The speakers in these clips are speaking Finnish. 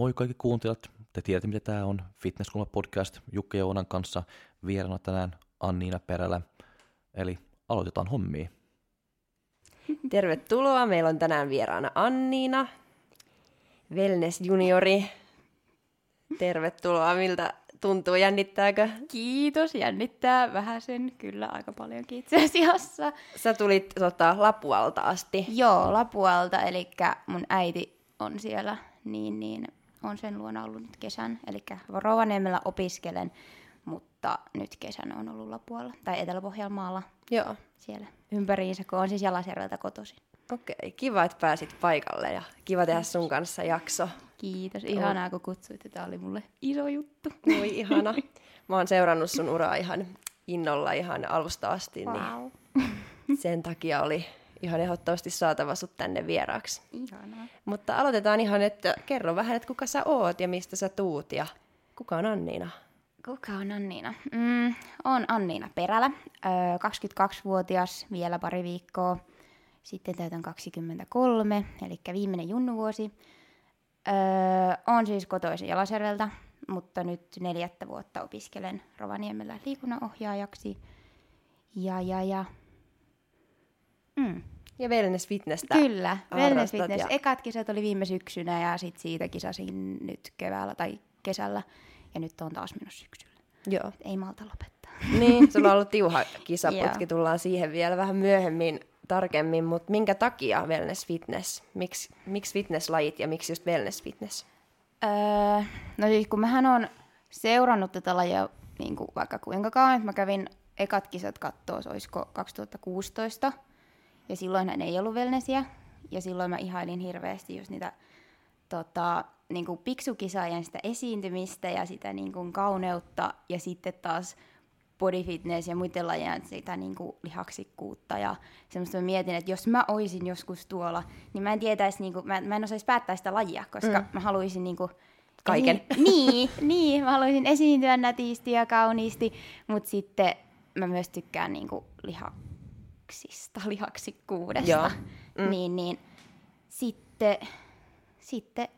Moi kaikki kuuntelijat. Te tiedätte, mitä tämä on. Fitnesskulma podcast Jukka ja Oonan kanssa. Vieraana tänään Anniina Perälä. Eli aloitetaan hommia. Tervetuloa. Meillä on tänään vieraana Anniina, wellness juniori. Tervetuloa. Miltä tuntuu? Jännittääkö? Kiitos, jännittää vähän sen, kyllä aika paljon itse asiassa. Sä tulit tota, Lapualta asti. Joo, Lapualta, eli mun äiti on siellä, niin, niin on sen luona ollut nyt kesän. Eli Rovaniemellä opiskelen, mutta nyt kesän on ollut Lapualla, tai Etelä-Pohjanmaalla Joo. siellä ympäriinsä, kun on siis Jalasjärveltä kotoisin. Okei, kiva, että pääsit paikalle ja kiva tehdä sun kanssa jakso. Kiitos, ihanaa kun kutsuitte, tämä oli mulle iso juttu. Voi ihana. Mä oon seurannut sun uraa ihan innolla ihan alusta asti, Wow. niin sen takia oli ihan ehdottomasti saatava sut tänne vieraaksi. Ihanaa. Mutta aloitetaan ihan, että kerro vähän, että kuka sä oot ja mistä sä tuut ja kuka on Anniina? Kuka on Anniina? Mm, on Anniina Perälä, öö, 22-vuotias, vielä pari viikkoa. Sitten täytän 23, eli viimeinen junnuvuosi. Öö, on siis kotoisin Jalasjärveltä, mutta nyt neljättä vuotta opiskelen Rovaniemellä liikunnanohjaajaksi. Ja, ja, ja. Mm. Ja wellness fitnessä. Kyllä, wellness fitness. ja- Ekat kisat oli viime syksynä ja sit siitä kisasin nyt keväällä tai kesällä. Ja nyt on taas menossa syksyllä. Joo. Ei malta lopettaa. Niin, sulla on ollut tiuha kisaputki, tullaan siihen vielä vähän myöhemmin tarkemmin, mutta minkä takia wellness fitness? Miks, miksi fitnesslajit ja miksi just wellness fitness? Öö, no siis kun mähän on seurannut tätä lajia niin kuin vaikka kuinka kauan, että mä kävin ekat kisat kattoo, olisiko 2016, ja silloinhan ei ollut wellnessia, ja silloin mä ihailin hirveästi just niitä tota, niin kuin piksukisaajien sitä esiintymistä ja sitä niin kuin kauneutta, ja sitten taas body fitness ja muiden lajien sitä niin kuin lihaksikkuutta ja semmoista mä mietin, että jos mä oisin joskus tuolla, niin mä en tietäisi, niin kuin, mä, mä en osaisi päättää sitä lajia, koska mm. mä haluaisin niin kuin, Kaiken. Esi- niin, niin, mä haluaisin esiintyä nätisti ja kauniisti, mutta sitten mä myös tykkään niin kuin lihaksista, lihaksikkuudesta. Joo. Mm. Niin, niin sitten, sitten,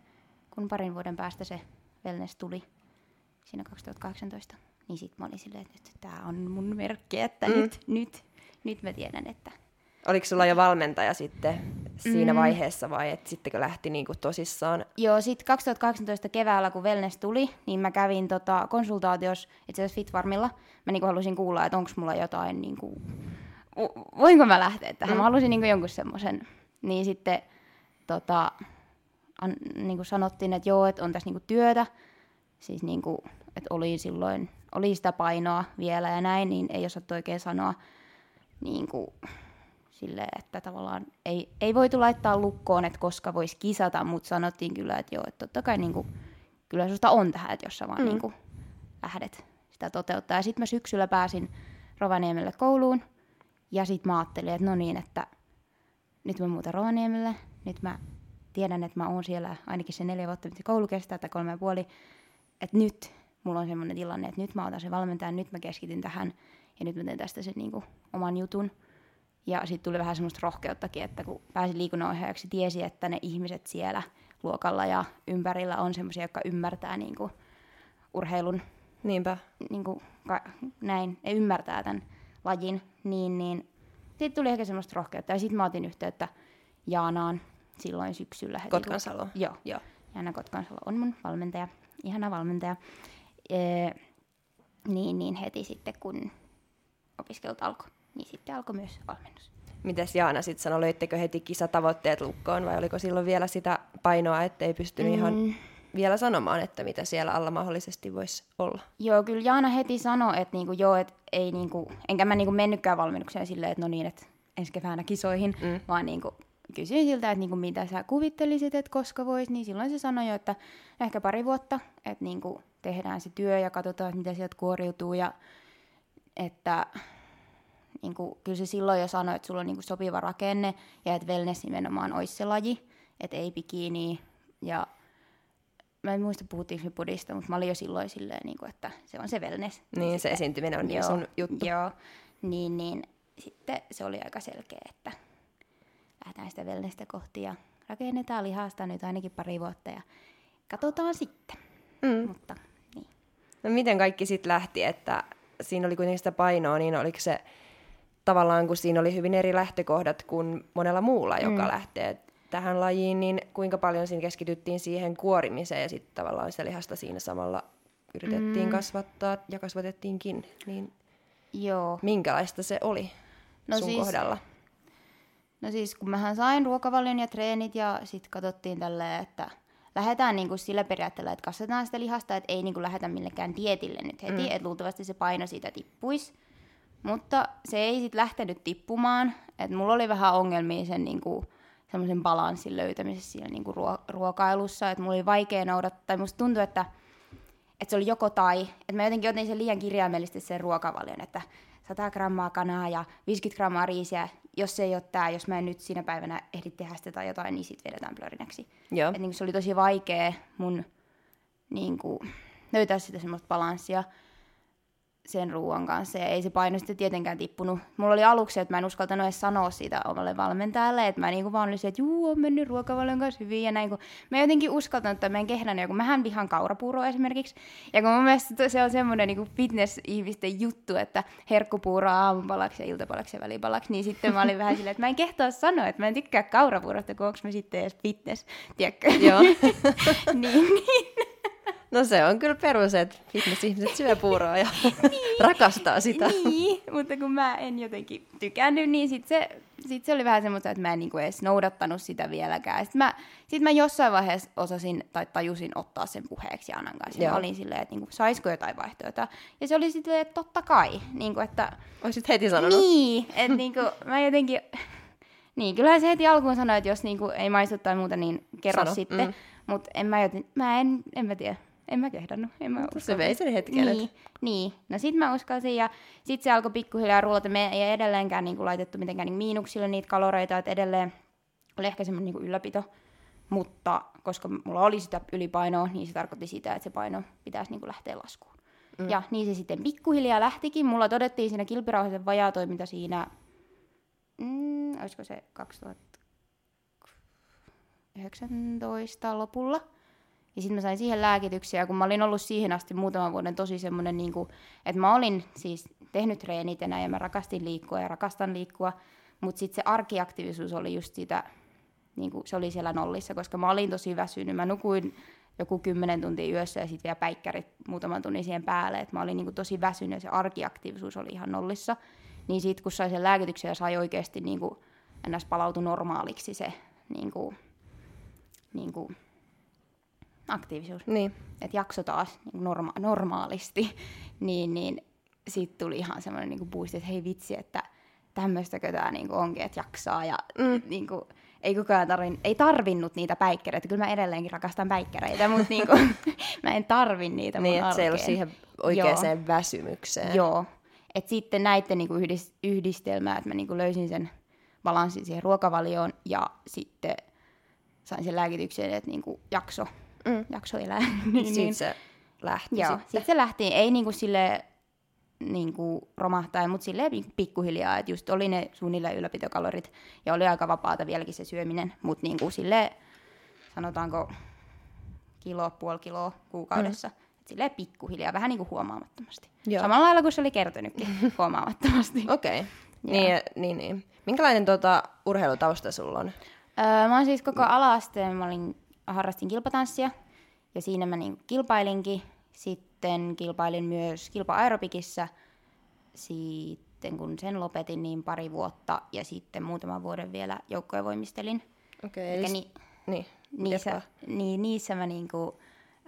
kun parin vuoden päästä se wellness tuli, siinä 2018, niin sitten mä olin silleen, että nyt tämä on mun merkki, että mm. nyt, nyt, nyt mä tiedän, että Oliko sulla jo valmentaja sitten siinä mm. vaiheessa vai että sittenkö lähti niinku tosissaan? Joo, sitten 2018 keväällä, kun wellness tuli, niin mä kävin tota, konsultaatiossa itse asiassa Fitfarmilla. Mä niinku halusin kuulla, että onko mulla jotain, niinku, vo- voinko mä lähteä tähän. Mm. Mä halusin niinku jonkun semmoisen. Niin sitten tota, an, niinku sanottiin, että joo, että on tässä niinku työtä. Siis niinku, että oli silloin, oli sitä painoa vielä ja näin, niin ei osattu oikein sanoa niinku, sille, että tavallaan ei, ei voitu laittaa lukkoon, että koska voisi kisata, mutta sanottiin kyllä, että joo, että totta kai niin kuin, kyllä susta on tähän, että jos sä vaan mm. niin kuin, lähdet sitä toteuttaa. Ja sitten mä syksyllä pääsin Rovaniemelle kouluun, ja sitten mä ajattelin, että no niin, että nyt mä muutan Rovaniemelle, nyt mä tiedän, että mä oon siellä ainakin se neljä vuotta, mitä koulu kestää, tai kolme ja puoli, että nyt mulla on semmoinen tilanne, että nyt mä otan sen valmentajan, nyt mä keskityn tähän, ja nyt mä teen tästä sen niin kuin, oman jutun. Ja sitten tuli vähän semmoista rohkeuttakin, että kun pääsi liikunnanohjaajaksi, tiesi, että ne ihmiset siellä luokalla ja ympärillä on semmoisia, jotka ymmärtää niin kuin, urheilun Niinpä. niin kuin, ka- näin, ne ymmärtää tämän lajin, niin, niin sitten tuli ehkä semmoista rohkeutta. Ja sitten mä otin yhteyttä Jaanaan silloin syksyllä. Heti, kun- Kotkansalo. Joo. Joo. Jaana Kotkansalo on mun valmentaja, ihana valmentaja. Ee, niin, niin heti sitten, kun opiskelut alkoi, niin sitten alkoi myös valmennus. Mites Jaana sitten sanoi, löittekö heti kisatavoitteet lukkoon vai oliko silloin vielä sitä painoa, ettei pystynyt mm. ihan vielä sanomaan, että mitä siellä alla mahdollisesti voisi olla? Joo, kyllä Jaana heti sanoi, että niinku, joo, et ei niinku, enkä mä niinku mennytkään valmennukseen silleen, että no niin, että ensi keväänä kisoihin, mm. vaan niinku, kysyin siltä, että niinku, mitä sä kuvittelisit, että koska vois, niin silloin se sanoi jo, että ehkä pari vuotta, että niinku, tehdään se työ ja katsotaan, että mitä sieltä kuoriutuu ja että niinku, kyllä se silloin jo sanoi, että sulla on niinku, sopiva rakenne ja että wellness nimenomaan olisi se laji, että ei bikini ja mä en muista puhuttiinko me podista, mutta mä olin jo silloin silleen, niin kuin, että se on se wellness. Niin, se esiintyminen on niin sun juttu. Joo, niin, niin sitten se oli aika selkeä, että lähdetään sitä wellnessä kohti ja rakennetaan lihasta nyt ainakin pari vuotta ja katsotaan sitten. Mm. Mutta niin. No miten kaikki sitten lähti, että siinä oli kuitenkin sitä painoa, niin oliko se tavallaan, kun siinä oli hyvin eri lähtökohdat kuin monella muulla, joka mm. lähtee tähän lajiin, niin kuinka paljon siinä keskityttiin siihen kuorimiseen ja sitten tavallaan sitä lihasta siinä samalla yritettiin mm. kasvattaa ja kasvatettiinkin, niin Joo. minkälaista se oli No sun siis- kohdalla? No siis kun mähän sain ruokavalion ja treenit ja sitten katsottiin tälleen, että lähdetään niinku sillä periaatteella, että kasvatetaan sitä lihasta, että ei niinku lähdetä millekään dietille nyt heti, mm. että luultavasti se paino siitä tippuisi. Mutta se ei sitten lähtenyt tippumaan, että mulla oli vähän ongelmia sen niinku, semmoisen balanssin löytämisessä siinä niinku ruo- ruokailussa, että mulla oli vaikea noudattaa, tai musta tuntui, että, että se oli joko tai, että mä jotenkin otin sen liian kirjaimellisesti sen ruokavalion, että 100 grammaa kanaa ja 50 grammaa riisiä, jos se ei ole tää, jos mä en nyt siinä päivänä ehdi tehdä sitä tai jotain, niin sit vedetään plörinäksi. Joo. Et niin se oli tosi vaikea mun niin kuin, löytää sitä semmoista balanssia sen ruoan kanssa ja ei se paino sitten tietenkään tippunut. Mulla oli aluksi, että mä en uskaltanut edes sanoa siitä omalle valmentajalle, että mä niinku vaan olisin, että juu, on mennyt ruokavalion kanssa hyvin ja näin, kun mä jotenkin uskaltanut että mä en kehdannut, kun mähän vihan kaurapuuroa esimerkiksi, ja kun mun mielestä se on semmoinen niinku fitness-ihmisten juttu, että herkkupuuroa aamupalaksi ja iltapalaksi ja välipalaksi, niin sitten mä olin vähän silleen, että mä en kehtaa sanoa, että mä en tykkää kaurapuurosta, kun onko mä sitten edes fitness, tiedätkö? Joo. niin, niin. No se on kyllä perus, että fitness-ihmiset syö puuroa ja rakastaa sitä. Niin, mutta kun mä en jotenkin tykännyt, niin sit se, sit se oli vähän semmoista, että mä en niinku edes noudattanut sitä vieläkään. Sitten mä, sit mä jossain vaiheessa osasin tai tajusin ottaa sen puheeksi Anan kanssa. Ja Joo. mä olin silleen, että niinku, saisiko jotain vaihtoehtoja. Ja se oli sitten, että totta kai. Niinku, että, Olisit heti sanonut. niin, että niinku, mä jotenkin... Niin, kyllähän se heti alkuun sanoi, että jos niinku ei maistu tai muuta, niin kerro Sano, sitten. mm. Mutta en mä, joten, mä en, en mä tiedä. En mä kehdannut. En mä Se uskaltanut. vei sen hetken. Niin, niin. No sit mä uskalsin ja sit se alkoi pikkuhiljaa rullata. Me ei edelleenkään niinku laitettu mitenkään niinku miinuksille niitä kaloreita, että edelleen oli ehkä semmoinen niinku ylläpito. Mutta koska mulla oli sitä ylipainoa, niin se tarkoitti sitä, että se paino pitäisi niinku lähteä laskuun. Mm. Ja niin se sitten pikkuhiljaa lähtikin. Mulla todettiin siinä kilpirauhasen vajaatoiminta siinä, mm, olisiko se 2019 lopulla. Ja sitten mä sain siihen lääkityksiä, kun mä olin ollut siihen asti muutaman vuoden tosi semmoinen, niin että mä olin siis tehnyt treenit näin, ja mä rakastin liikkua ja rakastan liikkua, mutta sitten se arkiaktiivisuus oli just sitä, niin kuin, se oli siellä nollissa, koska mä olin tosi väsynyt. Mä nukuin joku kymmenen tuntia yössä ja sitten vielä päikkärit muutaman tunnin siihen päälle, että mä olin niin kuin, tosi väsynyt ja se arkiaktiivisuus oli ihan nollissa. Niin sitten kun sai sen lääkityksen ja sai oikeasti niin kuin, ennäs palautu normaaliksi se niin kuin, niin kuin, aktiivisuus Niin. että jakso taas niin norma- normaalisti, niin, niin siitä tuli ihan semmoinen niin boosti, että hei vitsi, että tämmöistäkö tämä niin onkin, että jaksaa ja mm. niin kuin, ei kukaan tarvin, ei tarvinnut niitä päikkäreitä. Kyllä mä edelleenkin rakastan päikkäreitä, mutta niin kuin, mä en tarvin niitä mun Niin, että se ei ollut siihen oikeaan väsymykseen. Joo. Et sitten näiden niinku yhdis- yhdistelmää, että mä niinku löysin sen balanssin siihen ruokavalioon ja sitten sain sen lääkityksen, että niinku jakso, Mm. jakso elää. niin, Siitä se lähti Joo, sitten. sitten se lähti, ei niinku sille niinku romahtaen, mutta silleen pik- pikkuhiljaa, että just oli ne suunnilleen ylläpitokalorit ja oli aika vapaata vieläkin se syöminen, mutta niinku sille sanotaanko kilo, puoli kiloa kuukaudessa, mm. Silleen pikkuhiljaa, vähän niinku huomaamattomasti. Joo. Samalla lailla kuin se oli kertynytkin huomaamattomasti. Okei. Okay. Niin, niin, niin. Minkälainen tota, urheilutausta sulla on? Öö, mä oon siis koko alaasteen, mä olin, harrastin kilpatanssia ja siinä mä niin kilpailinkin. Sitten kilpailin myös kilpa-aerobikissa. Sitten kun sen lopetin, niin pari vuotta ja sitten muutaman vuoden vielä joukkoja voimistelin. Okei, Eikä eli... ni, Niin. niissä, niin, niissä mä niinku,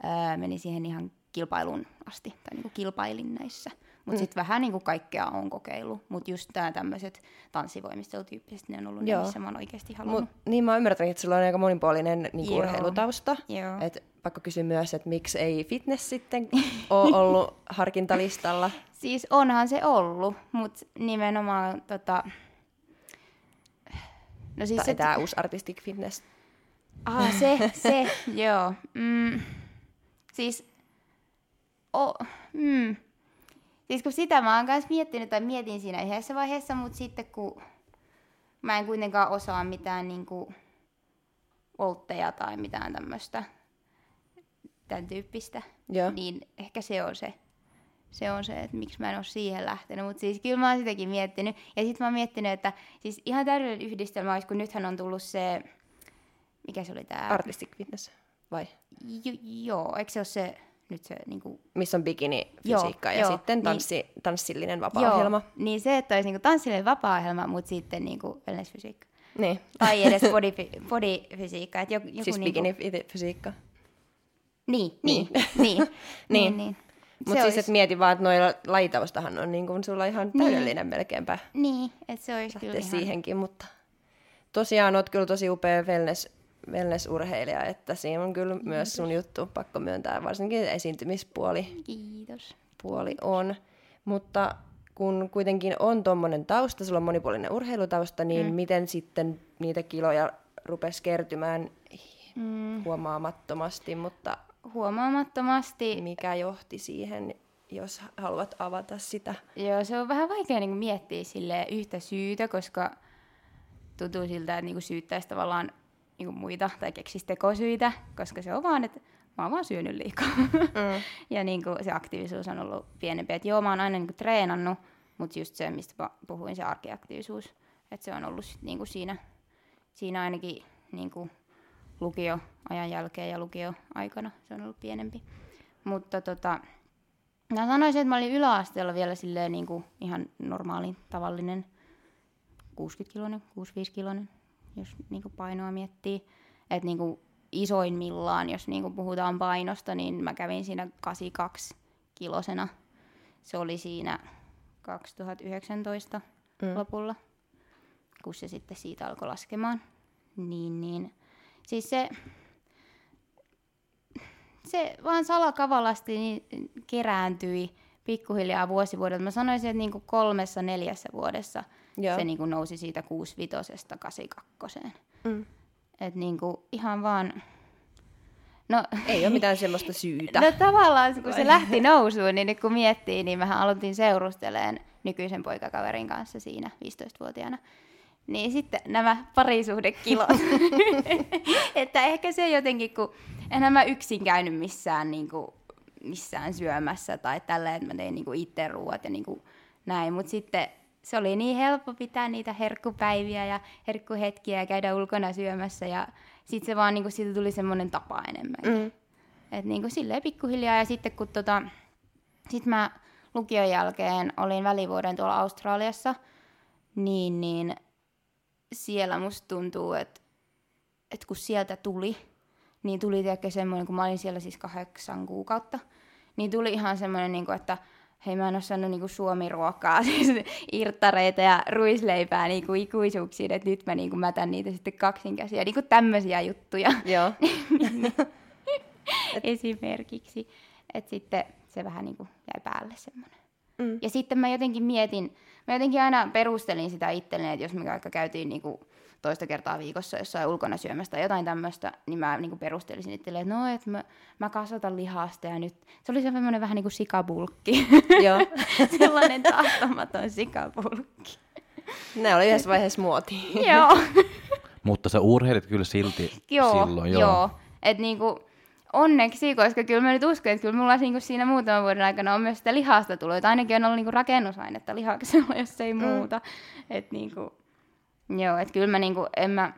öö, menin siihen ihan kilpailuun asti, tai niinku kilpailin näissä. Mutta mm. sitten vähän niinku kaikkea on kokeillut. Mutta just nämä tämmöiset tanssivoimistelutyyppiset, ne on ollut Joo. ne, missä mä oon oikeasti halunnut. Mut, niin mä oon ymmärtänyt, että sulla on aika monipuolinen niin Joo. urheilutausta. Joo. Et pakko kysyä myös, että miksi ei fitness sitten ole ollut harkintalistalla? Siis onhan se ollut, mutta nimenomaan tota... No siis se... tämä uusi artistic fitness. Ah, se, se, joo. Mm, Siis, o, mm. siis kun sitä mä oon kanssa miettinyt, tai mietin siinä yhdessä vaiheessa, mutta sitten kun mä en kuitenkaan osaa mitään niinku voltteja tai mitään tämmöistä tämän tyyppistä, Joo. niin ehkä se on se, se on se, että miksi mä en ole siihen lähtenyt. Mutta siis kyllä mä oon sitäkin miettinyt. Ja sitten mä oon miettinyt, että siis ihan täydellinen yhdistelmä olisi, kun nythän on tullut se, mikä se oli tää? Artistic fitness, vai? Jo, joo, eikö se ole se, nyt se niinku, Missä on bikini-fysiikka Joo, ja joo, sitten niin- tanssi, tanssillinen vapaa-ohjelma. Joo, niin se, että olisi niinku tanssillinen vapaa-ohjelma, mutta sitten niinku wellness-fysiikka. Niin, Tai edes bodyfysiikka. Että joku, joku siis niinku, bikini-fysiikka. Niin, niin, niin, niin, niin, niin. Mutta Se siis, ois- et mieti vaan, että noilla lajitaustahan on niin kuin sulla ihan täydellinen melkeinpä Niin, että se olisi kyllä ihan... siihenkin, mutta tosiaan oot kyllä tosi upea wellness, wellness-urheilija, että siinä on kyllä myös sun juttu, pakko myöntää, varsinkin esiintymispuoli Kiitos. puoli on. Mutta kun kuitenkin on tuommoinen tausta, sulla on monipuolinen urheilutausta, niin mm. miten sitten niitä kiloja rupesi kertymään Mm, huomaamattomasti, mutta huomaamattomasti. mikä johti siihen, jos haluat avata sitä? Joo, se on vähän vaikea niin miettiä sille yhtä syytä, koska tuntuu siltä, että niin syyttäisi tavallaan niin muita tai keksisi tekosyitä, koska se on vaan, että mä oon vaan syönyt liikaa. Mm. ja niin kuin se aktiivisuus on ollut pienempi. Et joo, mä oon aina niin kuin treenannut, mutta just se, mistä puhuin, se arkiaktiivisuus, että se on ollut sit niin kuin siinä, siinä ainakin niin kuin lukioajan jälkeen ja lukioaikana se on ollut pienempi. Mutta tota, mä sanoisin, että mä olin yläasteella vielä silleen niin kuin ihan normaali, tavallinen 60-kilonen, 65-kilonen, jos niin kuin painoa miettii. Että niin kuin isoimmillaan, jos niin kuin puhutaan painosta, niin mä kävin siinä 82 kilosena. Se oli siinä 2019 Mm. lopulla, kun se sitten siitä alkoi laskemaan. Niin, niin. Siis se, se vaan salakavalasti niin kerääntyi pikkuhiljaa vuosi vuodelta. Mä sanoisin, että niinku kolmessa neljässä vuodessa Joo. se niinku nousi siitä 65 82 Mm. Et niinku ihan vaan... No, Ei ole mitään semmoista syytä. no tavallaan kun se lähti nousuun, niin nyt kun miettii, niin mähän aloitin seurusteleen nykyisen poikakaverin kanssa siinä 15-vuotiaana. Niin sitten nämä parisuhdekilot. että ehkä se jotenkin, kun enhän mä yksin käynyt missään, niin kuin, missään syömässä tai tällä, että mä tein niin kuin itse ruuat ja niin kuin näin. Mutta sitten se oli niin helppo pitää niitä herkkupäiviä ja herkkuhetkiä ja käydä ulkona syömässä. Ja sitten se vaan, niin kuin, siitä tuli semmoinen tapa enemmänkin. Mm. Et niinku silleen pikkuhiljaa ja sitten kun tota, sit mä lukion jälkeen olin välivuoden tuolla Australiassa, niin, niin siellä musta tuntuu, että et kun sieltä tuli, niin tuli tiedäkö semmoinen, kun mä olin siellä siis kahdeksan kuukautta, niin tuli ihan semmoinen, niinku, että hei mä en ole saanut niinku suomiruokaa, siis irttareita ja ruisleipää niinku ikuisuuksiin, että nyt mä niinku mätän niitä sitten kaksinkäsiä, niinku tämmöisiä juttuja Joo. esimerkiksi. Että sitten se vähän niin kuin jäi päälle semmoinen. Mm. Ja sitten mä jotenkin mietin, mä jotenkin aina perustelin sitä itselleni, että jos me vaikka käytiin niin kuin toista kertaa viikossa jossain ulkona syömässä tai jotain tämmöistä, niin mä niin kuin perustelisin itselleni, että no, että mä, mä kasvatan lihasta ja nyt, se oli semmoinen vähän niin kuin sikabulkki, Joo. sellainen tahtomaton sikabulkki. Ne oli yhdessä vaiheessa muotia. joo. Mutta sä urheilit kyllä silti joo, silloin, joo. joo. Et niinku, onneksi, koska kyllä mä nyt uskon, että kyllä mulla niinku siinä muutaman vuoden aikana on myös sitä lihasta tullut. Et ainakin on ollut niinku rakennusainetta lihaksella, jos ei muuta. Et niinku, joo, et kyllä mä niinku, en mä,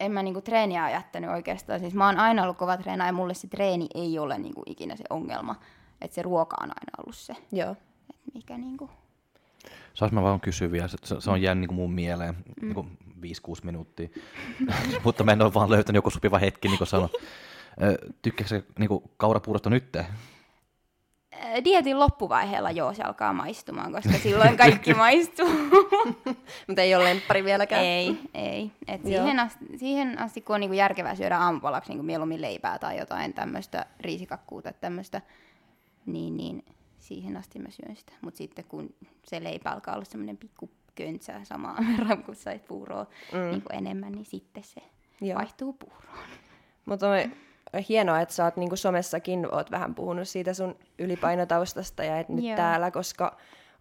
en mä niinku treeniä jättänyt oikeastaan. Siis mä oon aina ollut kova treenaaja ja mulle se treeni ei ole niinku ikinä se ongelma. Että se ruoka on aina ollut se, Joo. et mikä niinku... Saas mä vaan kysyä vielä, se, se on jäänyt niin mun mieleen, mm. niin 5-6 minuuttia, mutta mä en ole vaan löytänyt joku sopiva hetki, niin kuin sanoin. Tykkääkö se niin kaurapuurosta nyt? Ää, Dietin loppuvaiheella joo, se alkaa maistumaan, koska silloin kaikki maistuu. Mutta ei ole lemppari vieläkään. Ei, ei. Et Joo. siihen, asti, siihen asti, kun on niinku järkevää syödä aamupalaksi niinku mieluummin leipää tai jotain tämmöistä riisikakkuu tai tämmöistä, niin, niin siihen asti mä syön sitä. Mutta sitten kun se leipä alkaa olla semmoinen pikku köntsä samaan verran, kun sait puuroa mm. niinku enemmän, niin sitten se Joo. vaihtuu puuroon. Mutta me hienoa, että sä oot niin somessakin oot vähän puhunut siitä sun ylipainotaustasta ja et nyt Joo. täällä, koska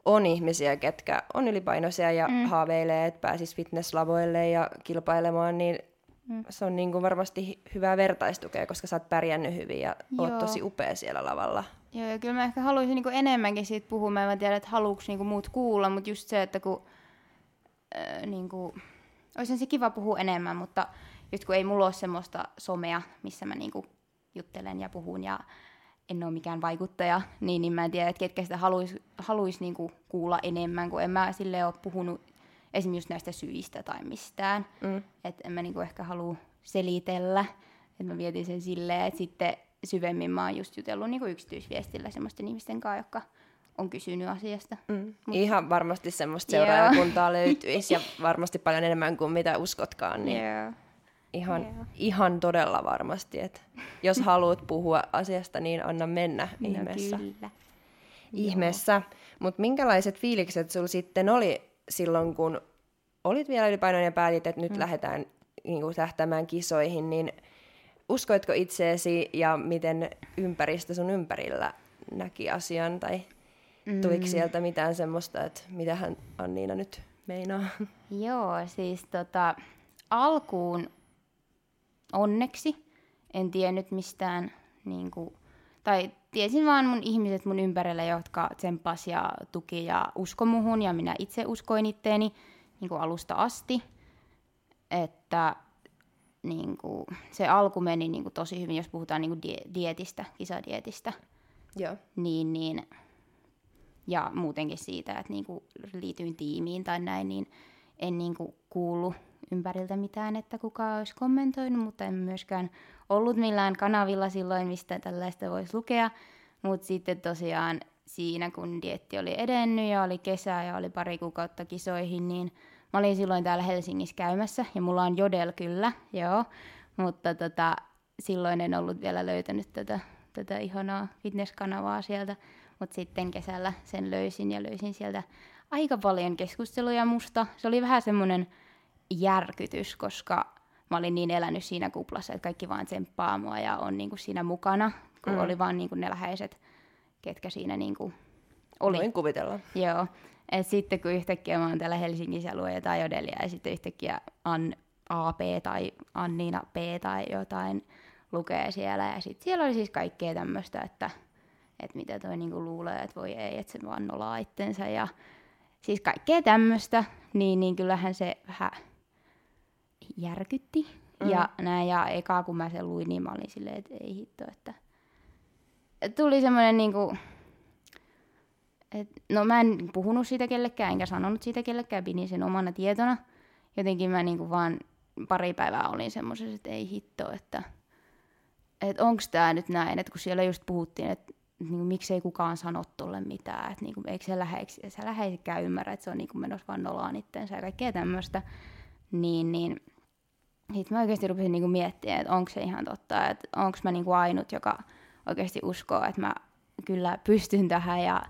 on ihmisiä, ketkä on ylipainoisia ja mm. haaveilee, että pääsis fitnesslavoille ja kilpailemaan, niin mm. se on niin kuin varmasti hyvää vertaistukea, koska sä oot pärjännyt hyvin ja Joo. oot tosi upea siellä lavalla. Joo, ja kyllä mä ehkä haluaisin niinku enemmänkin siitä puhua. Mä en tiedä, että haluuks niinku muut kuulla, mutta just se, että kun... Äh, niinku, olisi se kiva puhua enemmän, mutta just kun ei mulla ole semmoista somea, missä mä niinku juttelen ja puhun ja en ole mikään vaikuttaja, niin, niin mä en tiedä, että ketkä sitä haluaisi haluais niinku kuulla enemmän, kun en mä sille ole puhunut esimerkiksi just näistä syistä tai mistään. Mm. Että en mä niinku ehkä halua selitellä, että mä vietin sen silleen, että sitten syvemmin mä oon just jutellut niinku yksityisviestillä semmoisten ihmisten kanssa, jotka on kysynyt asiasta. Mm. Ihan varmasti semmoista seuraajakuntaa löytyisi ja varmasti paljon enemmän kuin mitä uskotkaan. Niin Joo. Ihan, Joo. ihan todella varmasti, että jos haluat puhua asiasta, niin anna mennä ihmeessä. No kyllä. ihmeessä. Mutta minkälaiset fiilikset sulla sitten oli silloin, kun olit vielä ylipainoinen ja päätit, että nyt mm. lähdetään niin kuin, tähtäämään kisoihin, niin uskoitko itseesi ja miten ympäristö sun ympärillä näki asian tai tuliko sieltä mitään semmoista, että mitähän Anniina nyt meinaa? Joo, siis tota, alkuun onneksi. En tiennyt mistään, niin kuin, tai tiesin vaan mun ihmiset mun ympärillä, jotka tsemppas ja tuki ja usko muhun, ja minä itse uskoin itteeni niin kuin alusta asti, että niin kuin, se alku meni niin kuin, tosi hyvin, jos puhutaan niin kuin die- dietistä, kisadietistä. Joo. niin, niin, ja muutenkin siitä, että niinku liityin tiimiin tai näin, niin en niinku kuullut ympäriltä mitään, että kuka olisi kommentoinut, mutta en myöskään ollut millään kanavilla silloin, mistä tällaista voisi lukea. Mutta sitten tosiaan siinä, kun dietti oli edennyt ja oli kesä ja oli pari kuukautta kisoihin, niin mä olin silloin täällä Helsingissä käymässä ja mulla on Jodel kyllä, joo, mutta tota, silloin en ollut vielä löytänyt tätä, tätä ihanaa fitnesskanavaa sieltä, mutta sitten kesällä sen löysin ja löysin sieltä aika paljon keskusteluja musta. Se oli vähän semmoinen järkytys, koska mä olin niin elänyt siinä kuplassa, että kaikki vaan tsemppaa mua ja on niinku siinä mukana, kun mm. oli vaan niinku ne läheiset, ketkä siinä niinku oli. Voin kuvitella. Joo. Et sitten kun yhtäkkiä mä oon täällä Helsingissä ja luen jotain jodelia ja sitten yhtäkkiä An AP tai Anniina P tai jotain lukee siellä. Ja sitten siellä oli siis kaikkea tämmöistä, että, että mitä toi niinku luulee, että voi ei, että se vaan nolaa itsensä. Ja siis kaikkea tämmöistä, niin, niin kyllähän se vähän järkytti. Mm. Ja näin, ja eka kun mä sen luin, niin mä olin silleen, että ei hitto, että... Et tuli semmoinen niinku, et, no mä en puhunut siitä kellekään, enkä sanonut siitä kellekään, pidin sen omana tietona. Jotenkin mä niinku vaan pari päivää olin semmoisessa, että ei hitto, että et onks tää nyt näin, että kun siellä just puhuttiin, että niinku, miksei kukaan sano tolle mitään, että niinku, eikö se läheisikään ymmärrä, että se on niinku menossa vaan nolaan itsensä ja kaikkea tämmöistä, niin, niin sitten mä oikeasti rupesin niinku miettimään, että onko se ihan totta, että onko mä niinku ainut, joka oikeasti uskoo, että mä kyllä pystyn tähän ja